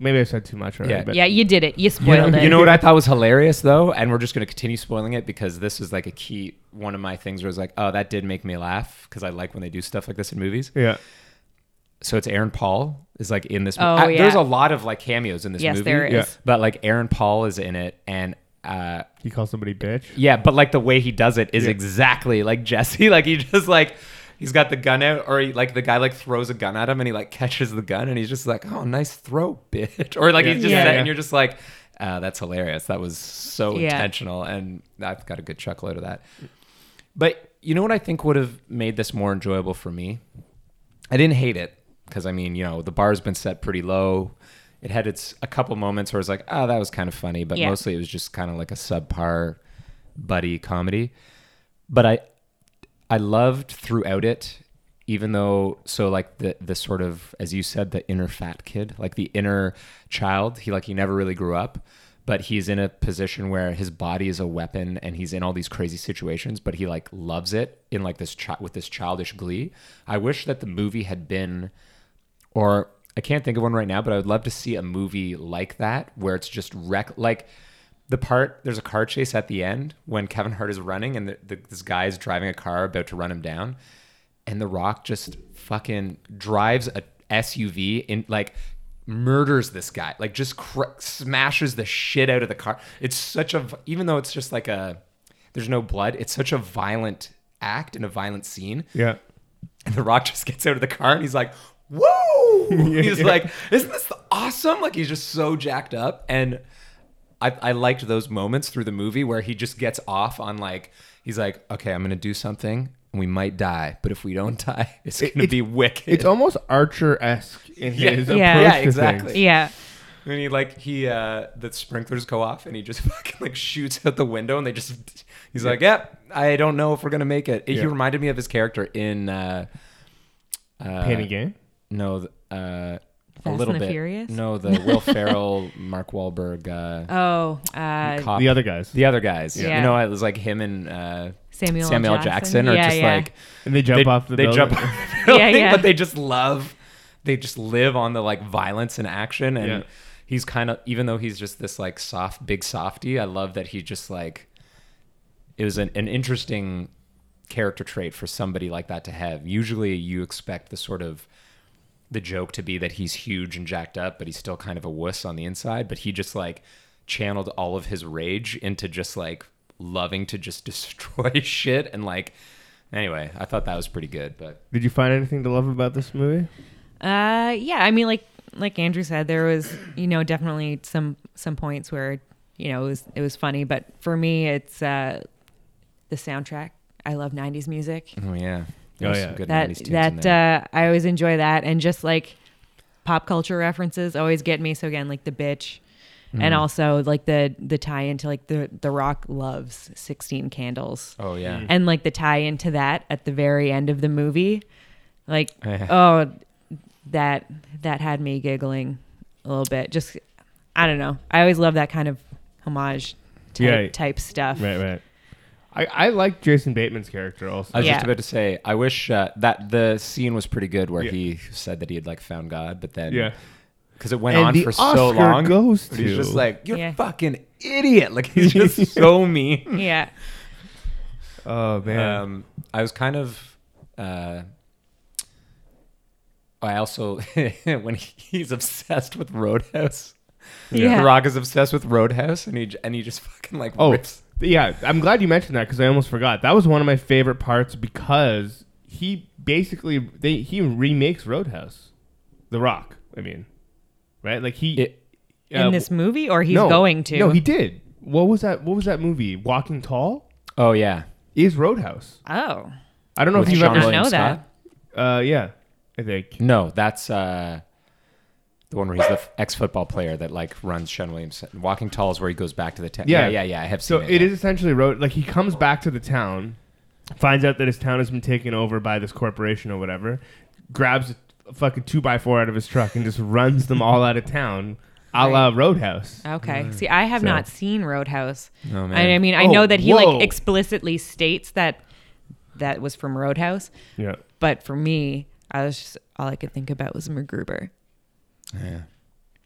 Maybe I said too much already. Yeah. but Yeah, you did it. You You spoiled know, it. you know what I thought was hilarious though, and we're just going to continue spoiling it because this is like a key one of my things where I was like, oh, that did make me laugh because I like when they do stuff like this in movies. yeah, So it's Aaron Paul is like in this. Oh, I- There's a lot of like cameos in this Yes, movie. there is. Yeah. But like Aaron Paul is in it, and uh, he calls somebody bitch. yeah, but like the way he does it is Yeah. exactly like Jesse. Like he just like he's got the gun out, or he, like the guy like throws a gun at him, and he like catches the gun, and he's just like, "Oh, nice throw, bitch," or like Yeah. he's just Yeah. and you're just like, uh, "That's hilarious. That was so Yeah. intentional," and I've got a good chuckle out of that. But you know what I think would have made this more enjoyable for me? I didn't hate it because I mean, you know, the bar's been set pretty low. It had its a couple moments where it's like, oh, that was kind of funny, but Yeah. mostly it was just kind of like a subpar buddy comedy. But I I loved throughout it, even though so like the the sort of as you said, the inner fat kid, like the inner child, he like he never really grew up. But he's in a position where his body is a weapon, and he's in all these crazy situations. But he like loves it in like this chi- with this childish glee. I wish that the movie had been or I can't think of one right now, but I would love to see a movie like that where it's just wreck like the part there's a car chase at the end when Kevin Hart is running and the, the, this guy is driving a car about to run him down, and The Rock just fucking drives a SUV in like murders this guy like just cr- smashes the shit out of the car. It's such a even though it's just like a there's no blood. It's such a violent act and a violent scene. Yeah, And The Rock just gets out of the car and he's like, "Whoa!" he's Yeah. like, "Isn't this awesome?" Like he's just so jacked up, and I, I liked those moments through the movie where he just gets off on like he's like, "Okay, I'm gonna do something, and we might die, but if we don't die, it's gonna it's- be wicked." it's almost Archer esque in Yeah. his Yeah. approach Yeah, to exactly. things. yeah. and he like he uh the sprinklers go off and he just fucking like shoots out the window and they just he's like, "Yep, I don't know if we're gonna make it." He Yeah. reminded me of his character in uh, uh Pain and Gain. No, th- uh, a little and the bit. Furious? No, the Will Ferrell, Mark Wahlberg, uh, Oh, uh, cop. The other guys, the other guys. Yeah. You know, it was like him and uh, Samuel, Samuel L. Jackson, are yeah, just yeah. like and they jump they, off the they building. jump off the building, yeah. but they just love. They just live on the like violence and action, and Yeah. he's kind of even though he's just this like soft, big softy. I love that he just like it was an, an interesting character trait for somebody like that to have. Usually, you expect the sort of the joke to be that he's huge and jacked up, but he's still kind of a wuss on the inside. But he just like channeled all of his rage into just like loving to just destroy shit and like. Anyway, I thought that was pretty good, but Did you find anything to love about this movie? Uh, yeah. I mean, like like Andrew said, there was you know definitely some some points where you know it was it was funny, but for me, it's uh the soundtrack. I love '90s music. oh yeah, Oh, yeah. good that 90s tunes in that uh, I always enjoy that, and just like pop culture references always get me. So again, like the bitch. Mm-hmm. And also like the the tie into like the the Rock loves Sixteen Candles, oh yeah, and like the tie into that at the very end of the movie, like oh, that that had me giggling a little bit. Just I don't know. I always love that kind of homage type Yeah. type stuff. Right, right. I, I like Jason Bateman's character also. I was Yeah. just about to say, I wish uh, that the scene was pretty good where Yeah. he said that he had like found God, but then yeah. because it went And on the for so Oscar long, goes but he's to- just like, "You're Yeah. fucking idiot!" Like he's just so mean. Yeah. Oh man. Um, I was kind of. Uh, I also when he's obsessed with Roadhouse. Yeah. The Rock is obsessed with Roadhouse, and he j- and he just fucking like oh, rips. Yeah. I'm glad you mentioned that because I almost forgot. That was one of my favorite parts because he basically they he remakes Roadhouse, The Rock. I mean, right? Like he It- uh, In this movie, or he's no, going to? No, he did. What was that? What was that movie? Walking Tall Oh yeah, is Roadhouse. Oh. I don't know With if you've Sean ever. not William know Scott? that. Uh, yeah, I think. No, that's uh, the one where he's the ex-football player that like runs Sean Williams. Walking Tall is where he goes back to the town. Yeah. Yeah, yeah, yeah. I have So seen it So it. is essentially road. Like he comes back to the town, finds out that his town has been taken over by this corporation or whatever, grabs a fucking two by four out of his truck and just runs them all out of town, a la Roadhouse. Okay. Mm. See, I have So- not seen Roadhouse. Oh, man. I, I mean, I Oh, know that he whoa. like explicitly states that that was from Roadhouse, Yeah. but for me, I was just all I could think about was MacGruber. Yeah.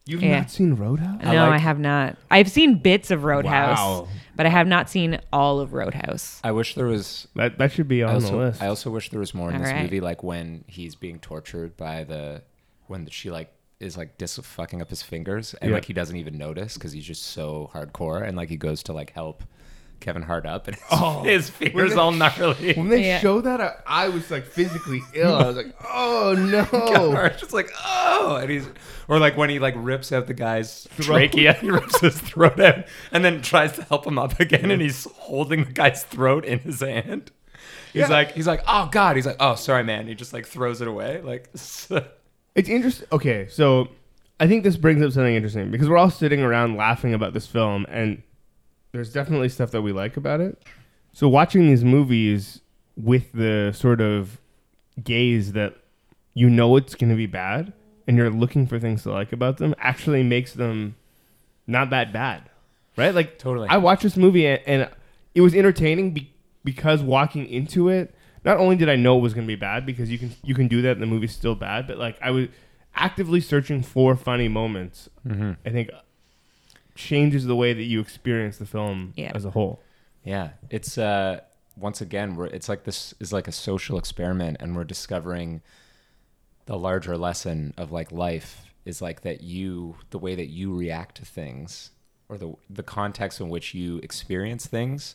You've Yeah. not seen Roadhouse? I no, like- I have not. I've seen bits of Roadhouse, Wow. but I have not seen all of Roadhouse. I wish there was. That that should be I on also, the list. I also wish there was more in All this right. movie, like when he's being tortured by the when she like is like dis fucking up his fingers and Yeah. like he doesn't even notice because he's just so hardcore and like he goes to like help Kevin Hart up and his, Oh. his fingers they- all gnarly. when they Yeah. showed that, I, I was like physically ill. I was like, oh Kevin no. Hart's just like oh, and he's or like when he like rips out the guy's Throat. trachea, he rips his throat out and then tries to help him up again, and he's holding the guy's throat in his hand. He's Yeah. like he's like oh god, he's like oh sorry man, he just like throws it away like. It's interesting. Okay, so I think this brings up something interesting because we're all sitting around laughing about this film, and there's definitely stuff that we like about it. So watching these movies with the sort of gaze that you know it's going to be bad, and you're looking for things to like about them, actually makes them not that bad, right? Like Totally. I watched this movie and, and it was entertaining be- because walking into it, not only did I know it was going to be bad because you can you can do that and the movie's still bad, but like I was actively searching for funny moments. Mm-hmm. I think changes the way that you experience the film Yeah. as a whole. Yeah, it's uh once again we're it's like this is like a social experiment and we're discovering the larger lesson of like life is like that you the way that you react to things or the the context in which you experience things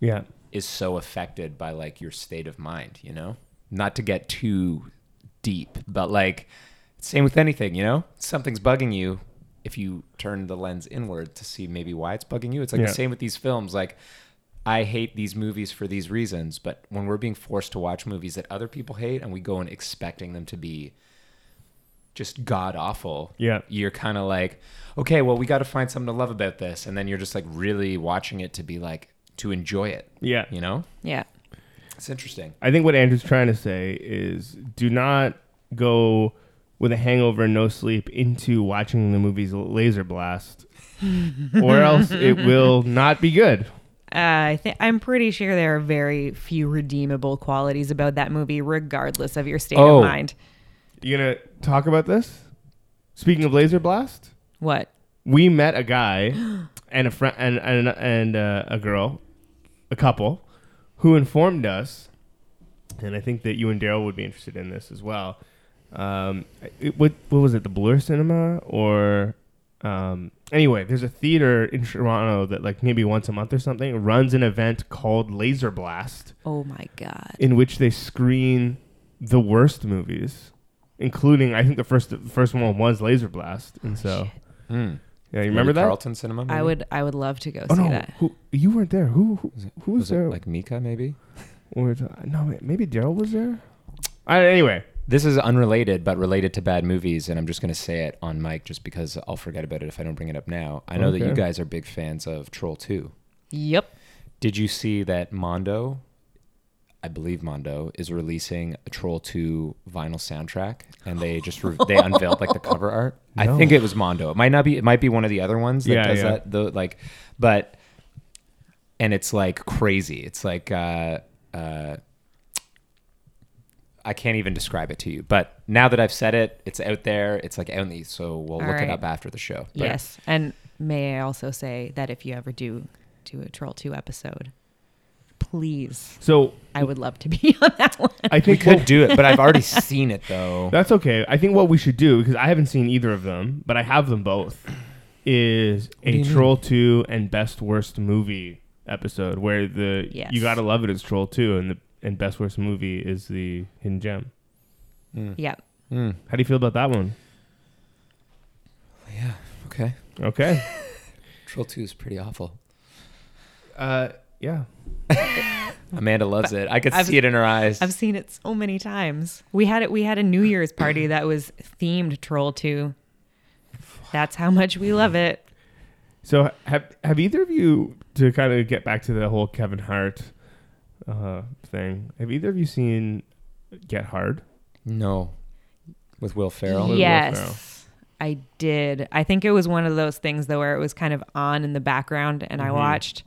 Yeah. is so affected by like your state of mind, you know? Not to get too deep, but like same with anything, you know? Something's bugging you if you turn the lens inward to see maybe why it's bugging you. It's like Yeah. the same with these films like I hate these movies for these reasons, but when we're being forced to watch movies that other people hate and we go in expecting them to be just god awful, Yeah. you're kind of like, okay, well, we got to find something to love about this, and then you're just like really watching it to be like to enjoy it. Yeah. You know, Yeah. it's interesting. I think what Andrew's trying to say is do not go with a hangover and no sleep into watching the movies Laser Blast, or else it will not be good. Uh, I think I'm pretty sure there are very few redeemable qualities about that movie, regardless of your state Oh. of mind. You gonna talk about this? Speaking of Laser Blast, What? we met a guy and a friend and and, and uh, a girl, a couple, who informed us, and I think that you and Daryl would be interested in this as well. Um, it, what what was it? The Bloor Cinema or um, anyway? There's a theater in Toronto that like maybe once a month or something runs an event called Laser Blast Oh my god. in which they screen the worst movies, including I think the first the first one was Laser Blast, and so Hmm. yeah, you remember that? Carlton Cinema? Maybe? I would I would love to go Oh see no, that. who you weren't there? Who who, Was it- who was, Was there? it like Mika? Maybe. Or, no, maybe Daryl was there. Uh, anyway, This is unrelated, but related to bad movies, and I'm just going to say it on mic just because I'll forget about it if I don't bring it up now. I know that you guys are big fans of Troll 2. Yep. Did you see that Mondo, I believe Mondo, is releasing a Troll 2 vinyl soundtrack, and they just re- they unveiled like the cover art. I think it was Mondo. It might not be. It might be one of the other ones that Yeah, does yeah. that. The like, but and it's like crazy. It's like uh, uh, I can't even describe it to you. But now that I've said it, it's out there. It's like only so we'll All look it up after the show. But Yes, and may I also say that if you ever do do a Troll Two episode, please, So I would love to be on that one. I think we could do it, but I've already seen it though. That's okay. I think what we should do because I haven't seen either of them, but I have them both. Is a you mean? Troll Two and Best Worst Movie episode where the Yes. you gotta love it is Troll Two and the and Best Worst Movie is the Hidden Gem. Mm. yeah, Mm. How do you feel about that one? Yeah. Okay. Okay. Troll Two is pretty awful. uh, yeah. Amanda loves it. I could I've- see it in her eyes. I've seen it so many times. We had it. We had a New Year's party that was themed Troll Two. That's how much we love it. So have have either of you to kind of get back to the whole Kevin Hart uh, thing? Have either of you seen Get Hard? no, with Will Ferrell. Will yes, Ferrell. I did. I think it was one of those things though where it was kind of on in the background, and I Mhm. watched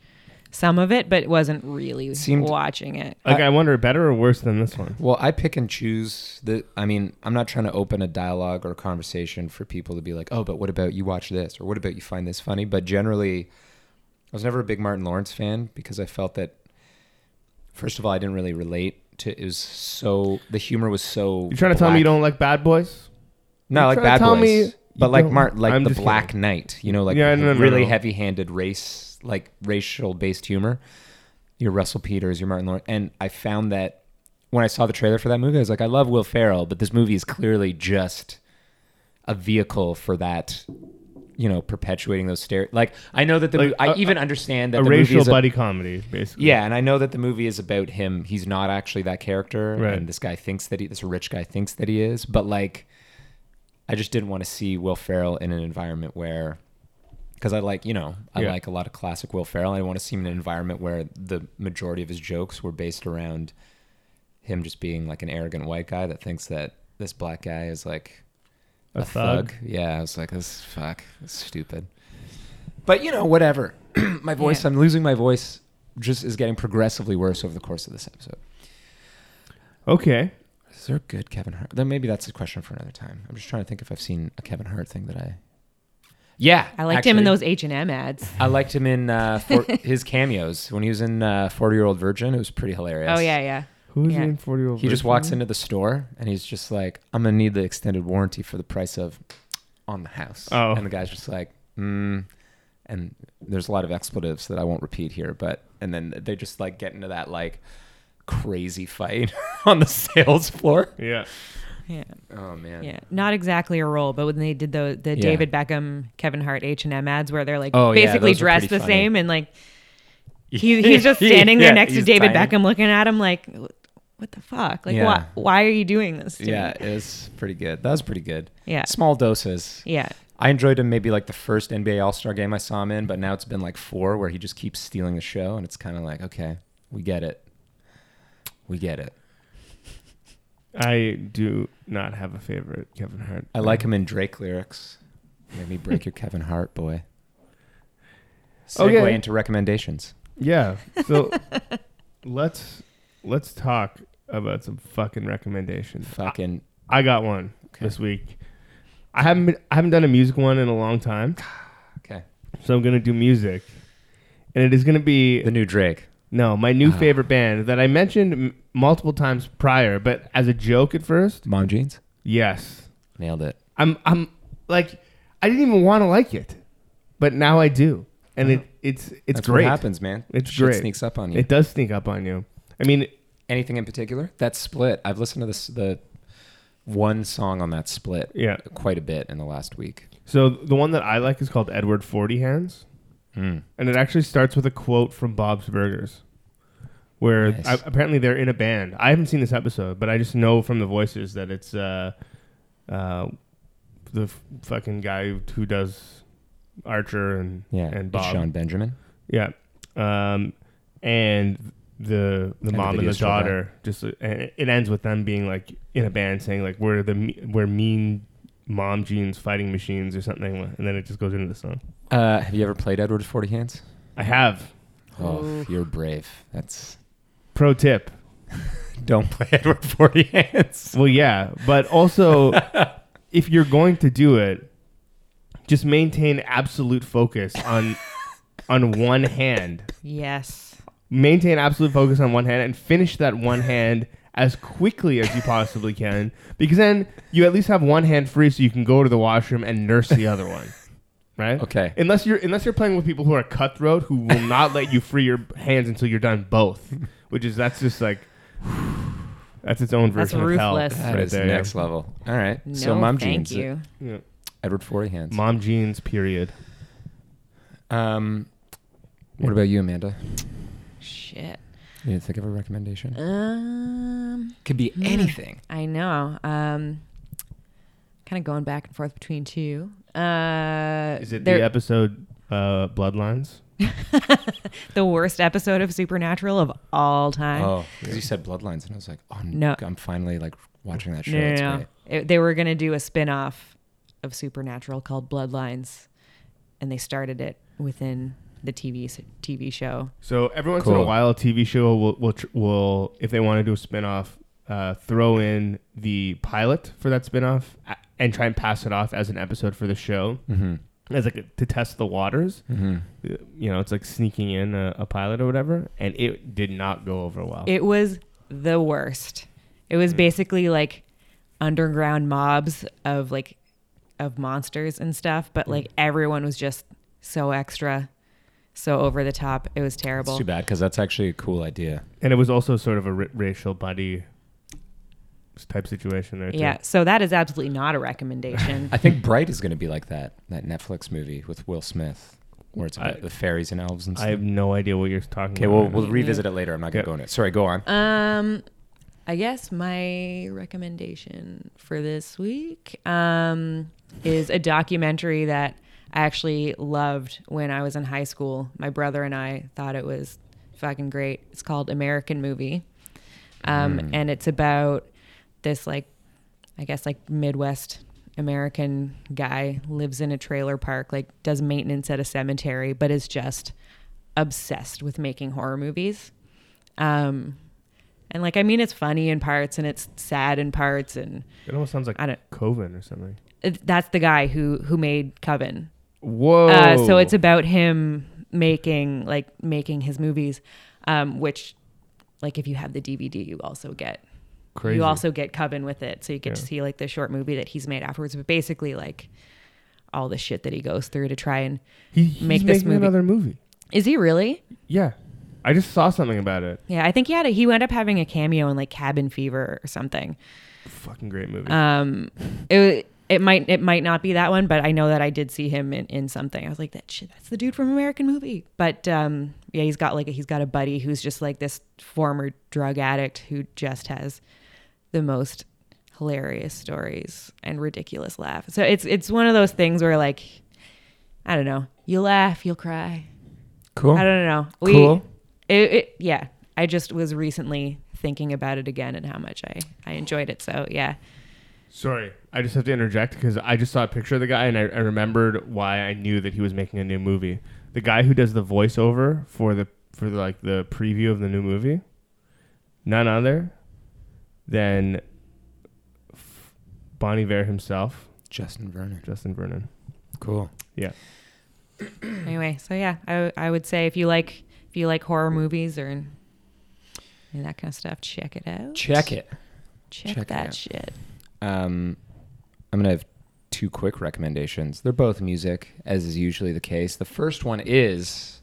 some of it, but wasn't really Seemed- watching it. Like I- I wonder, better or worse than this one? Well, I pick and choose the. I mean, I'm not trying to open a dialogue or a conversation for people to be like, "Oh, but what about you watch this?" or "What about you find this funny?" But generally, I was never a big Martin Lawrence fan because I felt that, first of all, I didn't really relate to. It was so the humor was so. You're trying to tell me you don't like Bad Boys? No, you like trying to Bad tell Boys, me but like don't- Martin, like I'm the just Black. Knight. You know, like Yeah, no, no, really no. heavy-handed race, like racial-based humor. Your Russell Peters, your Martin Lawrence, and I found that when I saw the trailer for that movie, I was like, I love Will Ferrell, but this movie is clearly just a vehicle for that. You know, perpetuating those stare. Like I know that the Like, mo- I a- even understand that A the movie racial is a- buddy comedy, basically. yeah, and I know that the movie is about him. He's not actually that character, Right. and this guy thinks that he, this rich guy thinks that he is. But like, I just didn't want to see Will Ferrell in an environment where, because I like, you know, I Yeah. like a lot of classic Will Ferrell. I want to see him in an environment where the majority of his jokes were based around him just being like an arrogant white guy that thinks that this black guy is like A thug. Yeah, I was like, this fuck, this is stupid. But you know, whatever. my voice, Yeah. I'm losing my voice. Just is getting progressively worse over the course of this episode. Okay. Is there a good Kevin Hart? Then maybe that's a question for another time. I'm just trying to think if I've seen a Kevin Hart thing that I. Yeah, I liked him in those H and M ads. I liked him in uh, for, his cameos when he was in uh, Forty Year Old Virgin. It was pretty hilarious. Oh yeah, yeah. Who's Yeah. in 40 year old He just walks into the store and he's just like, "I'm gonna need the extended warranty for the price of on the house." Oh. and the guy's just like, "Hmm." And there's a lot of expletives that I won't repeat here, but and then they just like get into that like crazy fight on the sales floor. Yeah. Yeah, Oh man. yeah. Not exactly a role, but when they did the the Yeah. David Beckham, Kevin Hart H and M ads, where they're like Oh, basically those were dressed the funny. same, and like he, he's just standing there next to David tiny. Beckham, looking at him like, what the fuck? Like, Yeah. why why are you doing this? To Yeah, me? it was pretty good. That was pretty good. yeah, Small doses. yeah. I enjoyed him maybe like the first NBA All Star game I saw him in, but now it's been like four where he just keeps stealing the show, and it's kind of like, okay, we get it. We get it. I do not have a favorite Kevin Hart. I like him in Drake lyrics. Made me break your Kevin Hart, boy. Segue Okay. into recommendations. Yeah. So let's let's talk about some fucking recommendations. Fucking I got one Okay. this week. I haven't been, I haven't done a music one in a long time, okay. so I'm gonna do music, and it is gonna be The new Drake. no my new Ah. favorite band that I mentioned m- multiple times prior, but as a joke at first. Mom jeans. Yes, Nailed it. I'm I'm like I didn't even want to like it, but now I do, and it it's it's Uh-huh. That's great. what happens, man. It's Shit great. sneaks up on you. It does sneak up on you. I mean, Anything in particular? That split. I've listened to this the one song on that split yeah. quite a bit in the last week. So the one that I like is called Edward Forty Hands. Mm. and it actually starts with a quote from Bob's Burgers, where Nice. I, apparently they're in a band. I haven't seen this episode, but I just know from the voices that it's uh, uh, the f- fucking guy who- who does Archer and Yeah. and Bob. Jon Benjamin. Yeah, um, and the the And the mom and the daughter just and it it ends with them being like in a band saying like we're the we're mean mom jeans fighting machines or something, and then it just goes into the song. Uh, have you ever played edward's Forty Hands? I have. Oh, Ooh. you're brave. That's Pro tip. don't play Edward Forty Hands. Well, yeah, but also if you're going to do it, just maintain absolute focus on on one hand. Yes. Maintain absolute focus on one hand and finish that one hand as quickly as you possibly can because then you at least have one hand free so you can go to the washroom and nurse the other one. Right? Okay. Unless you're unless you're playing with people who are cutthroat who will not let you free your hands until you're done both, which is that's just like that's its own That's version of hell. ruthless. That is right there, next level. All right. No, so mom jeans. thank jeans. you. Yeah. Edward Forty Hands. Mom jeans, period. Um, what about you, Amanda? Shit. You didn't think of a recommendation? Um, Could be hmm. anything. I know. Um, kind of going back and forth between two. Uh, Is it there- the episode uh, Bloodlines? the worst episode of Supernatural of all time? Oh, because you said Bloodlines, and I was like, oh No. I'm finally like watching that show. no, no, no. It- they were gonna do a spin-off of Supernatural called Bloodlines, and they started it within the TV TV show. So every once in a while, a TV show will will, tr- will if they want to do a spinoff, uh, throw in the pilot for that spinoff a- and try and pass it off as an episode for the show Mm-hmm. as like a, to test the waters. Mm-hmm. Uh, You know, it's like sneaking in a, a pilot or whatever, and it did not go over well. It was the worst. It was Mm. basically like underground mobs of like of monsters and stuff, but like everyone was just so extra, so over the top. It was It's terrible. too bad because that's actually a cool idea. and it was also sort of a racial buddy type situation there. Too. Yeah, so that is absolutely not a recommendation. I think Bright is going to be like that that Netflix movie with Will Smith, where it's about I- the fairies and elves and stuff. I have no idea what you're talking Okay, about. we'll right we'll now. revisit it later. I'm not going Yep. to go in it. Sorry, go on. Um, I guess my recommendation for this week um, is a documentary that I actually loved when I was in high school. My brother and I thought it was fucking great. It's called American Movie, um, Mm. and it's about this like, I guess like Midwest American guy lives in a trailer park, like does maintenance at a cemetery, but is just obsessed with making horror movies. Um, and like, I mean, it's funny in parts and it's sad in parts, and It almost sounds like I don't. Coven or something. It, that's the guy who who made Coven. Whoa! Uh, so it's about him making like making his movies, um, which like if you have the DVD, you also get crazy. you also get Coven with it, so you get to see like the short movie that he's made afterwards. But basically, like all the shit that he goes through to try and He, he's make this making movie. another movie. is he really? Yeah, I just saw something about it. Yeah, I think he had a, he wound up having a cameo in like Cabin Fever or something. Fucking great movie. Um, it it might it might not be that one, but I know that I did see him in, in something. I was like, that shit, that's the dude from American Movie. But um, yeah, he's got like he's got a buddy who's just like this former drug addict who just has the most hilarious stories and ridiculous laugh. So it's it's one of those things where like I don't know, you laugh, you'll cry. Cool. I don't know. We, Cool. It, it, yeah, I just was recently thinking about it again and how much I I enjoyed it. So yeah. Sorry, I just have to interject because I just saw a picture of the guy and I, I remembered why I knew that he was making a new movie. The guy who does the voiceover for the for the, like the preview of the new movie, none other than F- Bon Iver himself, Justin Vernon. Justin Vernon. Cool. Yeah. anyway, so yeah, I I would say if you like if you like horror movies or any that kind of stuff, check it out. Check it. Check, check that out. shit. Um, I'm gonna have two quick recommendations. They're both music, as is usually the case. The first one is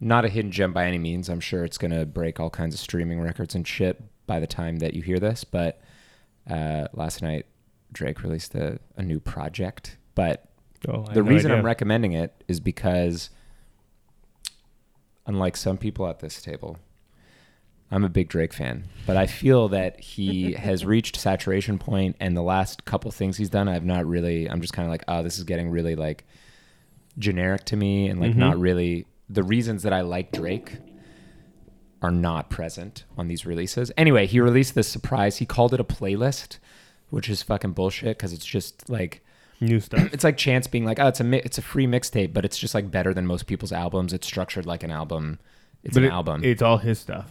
not a hidden gem by any means. I'm sure it's gonna break all kinds of streaming records and shit by the time that you hear this. But uh, last night, Drake released a, a new project. But Oh, the no reason I'm recommending it is because, unlike some people at this table, I'm a big Drake fan, but I feel that he has reached saturation point, and the last couple things he's done, I've not really. I'm just kind of like, oh, this is getting really like generic to me, and like Mhm. not really the reasons that I like Drake are not present on these releases. Anyway, he released this surprise. He called it a playlist, which is fucking bullshit because it's just like New stuff. it's like Chance being like, oh, it's a mi- it's a free mixtape, but it's just like better than most people's albums. It's structured like an album. It's but an it- album. It's all his stuff.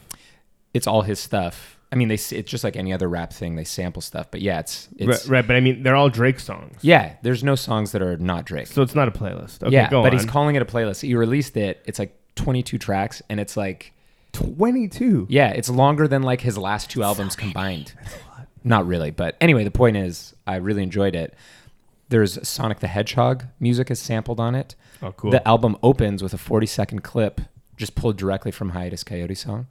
It's all his stuff. I mean, they it's just like any other rap thing. They sample stuff, but yeah, it's it's Right, right, but I mean, they're all Drake songs. yeah. There's no songs that are not Drake. So it's not a playlist. Okay, yeah, go but on. he's calling it a playlist. He released it. It's like 22 tracks, and it's like 22. yeah, it's longer than like his last two albums combined. Not really, but anyway, the point is, I really enjoyed it. There's Sonic the Hedgehog music is sampled on it. Oh, cool. The album opens with a 40 second clip just pulled directly from Hiatus Kaiyote song.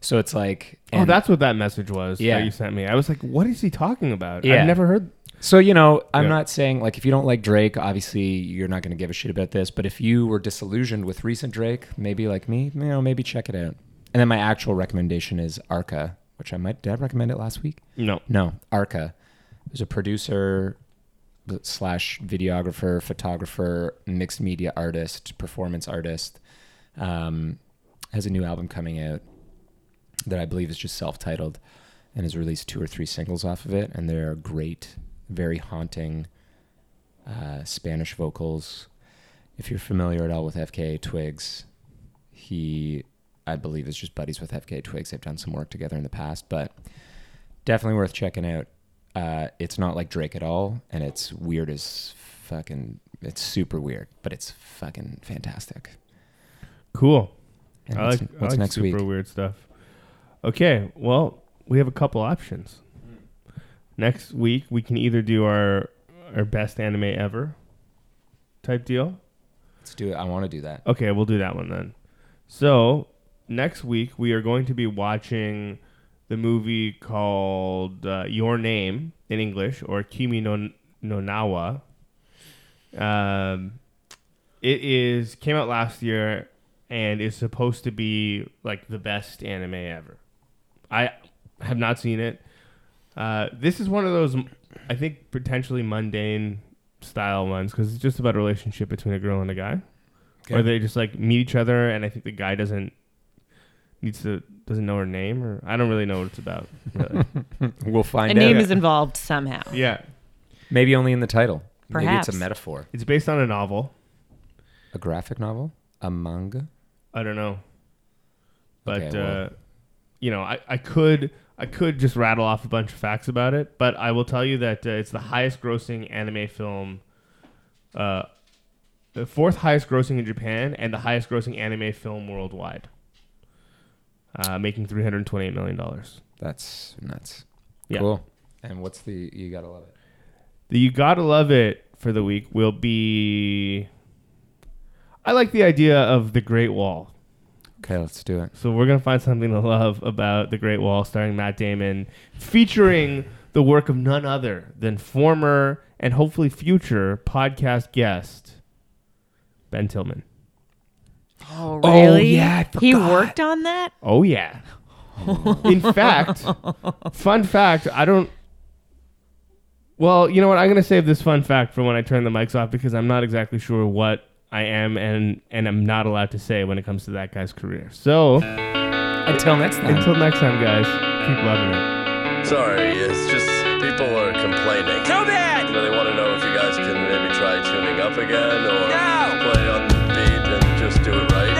So it's like, oh, that's what that message was Yeah. that you sent me. I was like, what is he talking about? Yeah. I've never heard. So you know, I'm Yeah. not saying like if you don't like Drake, obviously you're not going to give a shit about this. But if you were disillusioned with recent Drake, maybe like me, you know, maybe check it out. And then my actual recommendation is Arca, which I might did I recommend it last week? No. No, Arca. There's a producer slash videographer, photographer, mixed media artist, performance artist. Um, has a new album coming out that I believe is just self-titled, and has released two or three singles off of it, and they're great, very haunting uh, Spanish vocals. If you're familiar at all with FKA Twigs, he, I believe, is just buddies with FKA Twigs. They've done some work together in the past, but definitely worth checking out. Uh, it's not like Drake at all, and it's weird as fucking. It's super weird, but it's fucking fantastic. Cool. And I what's, like, I like next super week? weird stuff. Okay, well, we have a couple options. Next week, we can either do our our best anime ever type deal. Let's do it. I want to do that. Okay, we'll do that one then. So next week we are going to be watching the movie called uh, Your Name in English or Kimi no no Nawa. Um, it is came out last year and is supposed to be like the best anime ever. I have not seen it. Uh, this is one of those, I think, potentially mundane style ones because it's just about a relationship between a girl and a guy, or they just like meet each other, and I think the guy doesn't needs to doesn't know her name, or I don't really know what it's about. Really. We'll find A out. name is involved somehow. yeah, Maybe only in the title. Maybe Perhaps. it's a metaphor. it's based on a novel. A graphic novel? A manga? I don't know, but Okay, well. uh, you know, I, I could I could just rattle off a bunch of facts about it, but I will tell you that uh, it's the highest grossing anime film, uh, the fourth highest grossing in Japan, and the highest grossing anime film worldwide, uh, making three hundred twenty eight million dollars. That's nuts. Yeah. Cool. And what's the you gotta love it? The you gotta love it for the week will be. I like the idea of the Great Wall. Okay, let's do it. So we're gonna find something to love about the Great Wall, starring Matt Damon, featuring the work of none other than former and hopefully future podcast guest Ben Tillman. Oh, really? Oh, really? yeah, I He worked on that? Oh yeah. In fact, fun fact, I don't. Well, you know what? I'm gonna save this fun fact for when I turn the mics off because I'm not exactly sure what I am and and I'm not allowed to say when it comes to that guy's career. So Until next time. until next time, guys, keep loving it. Sorry, it's just people are complaining. Too bad! You know, they want to know if you guys can maybe try tuning up again or No! play on the beat and just do it right.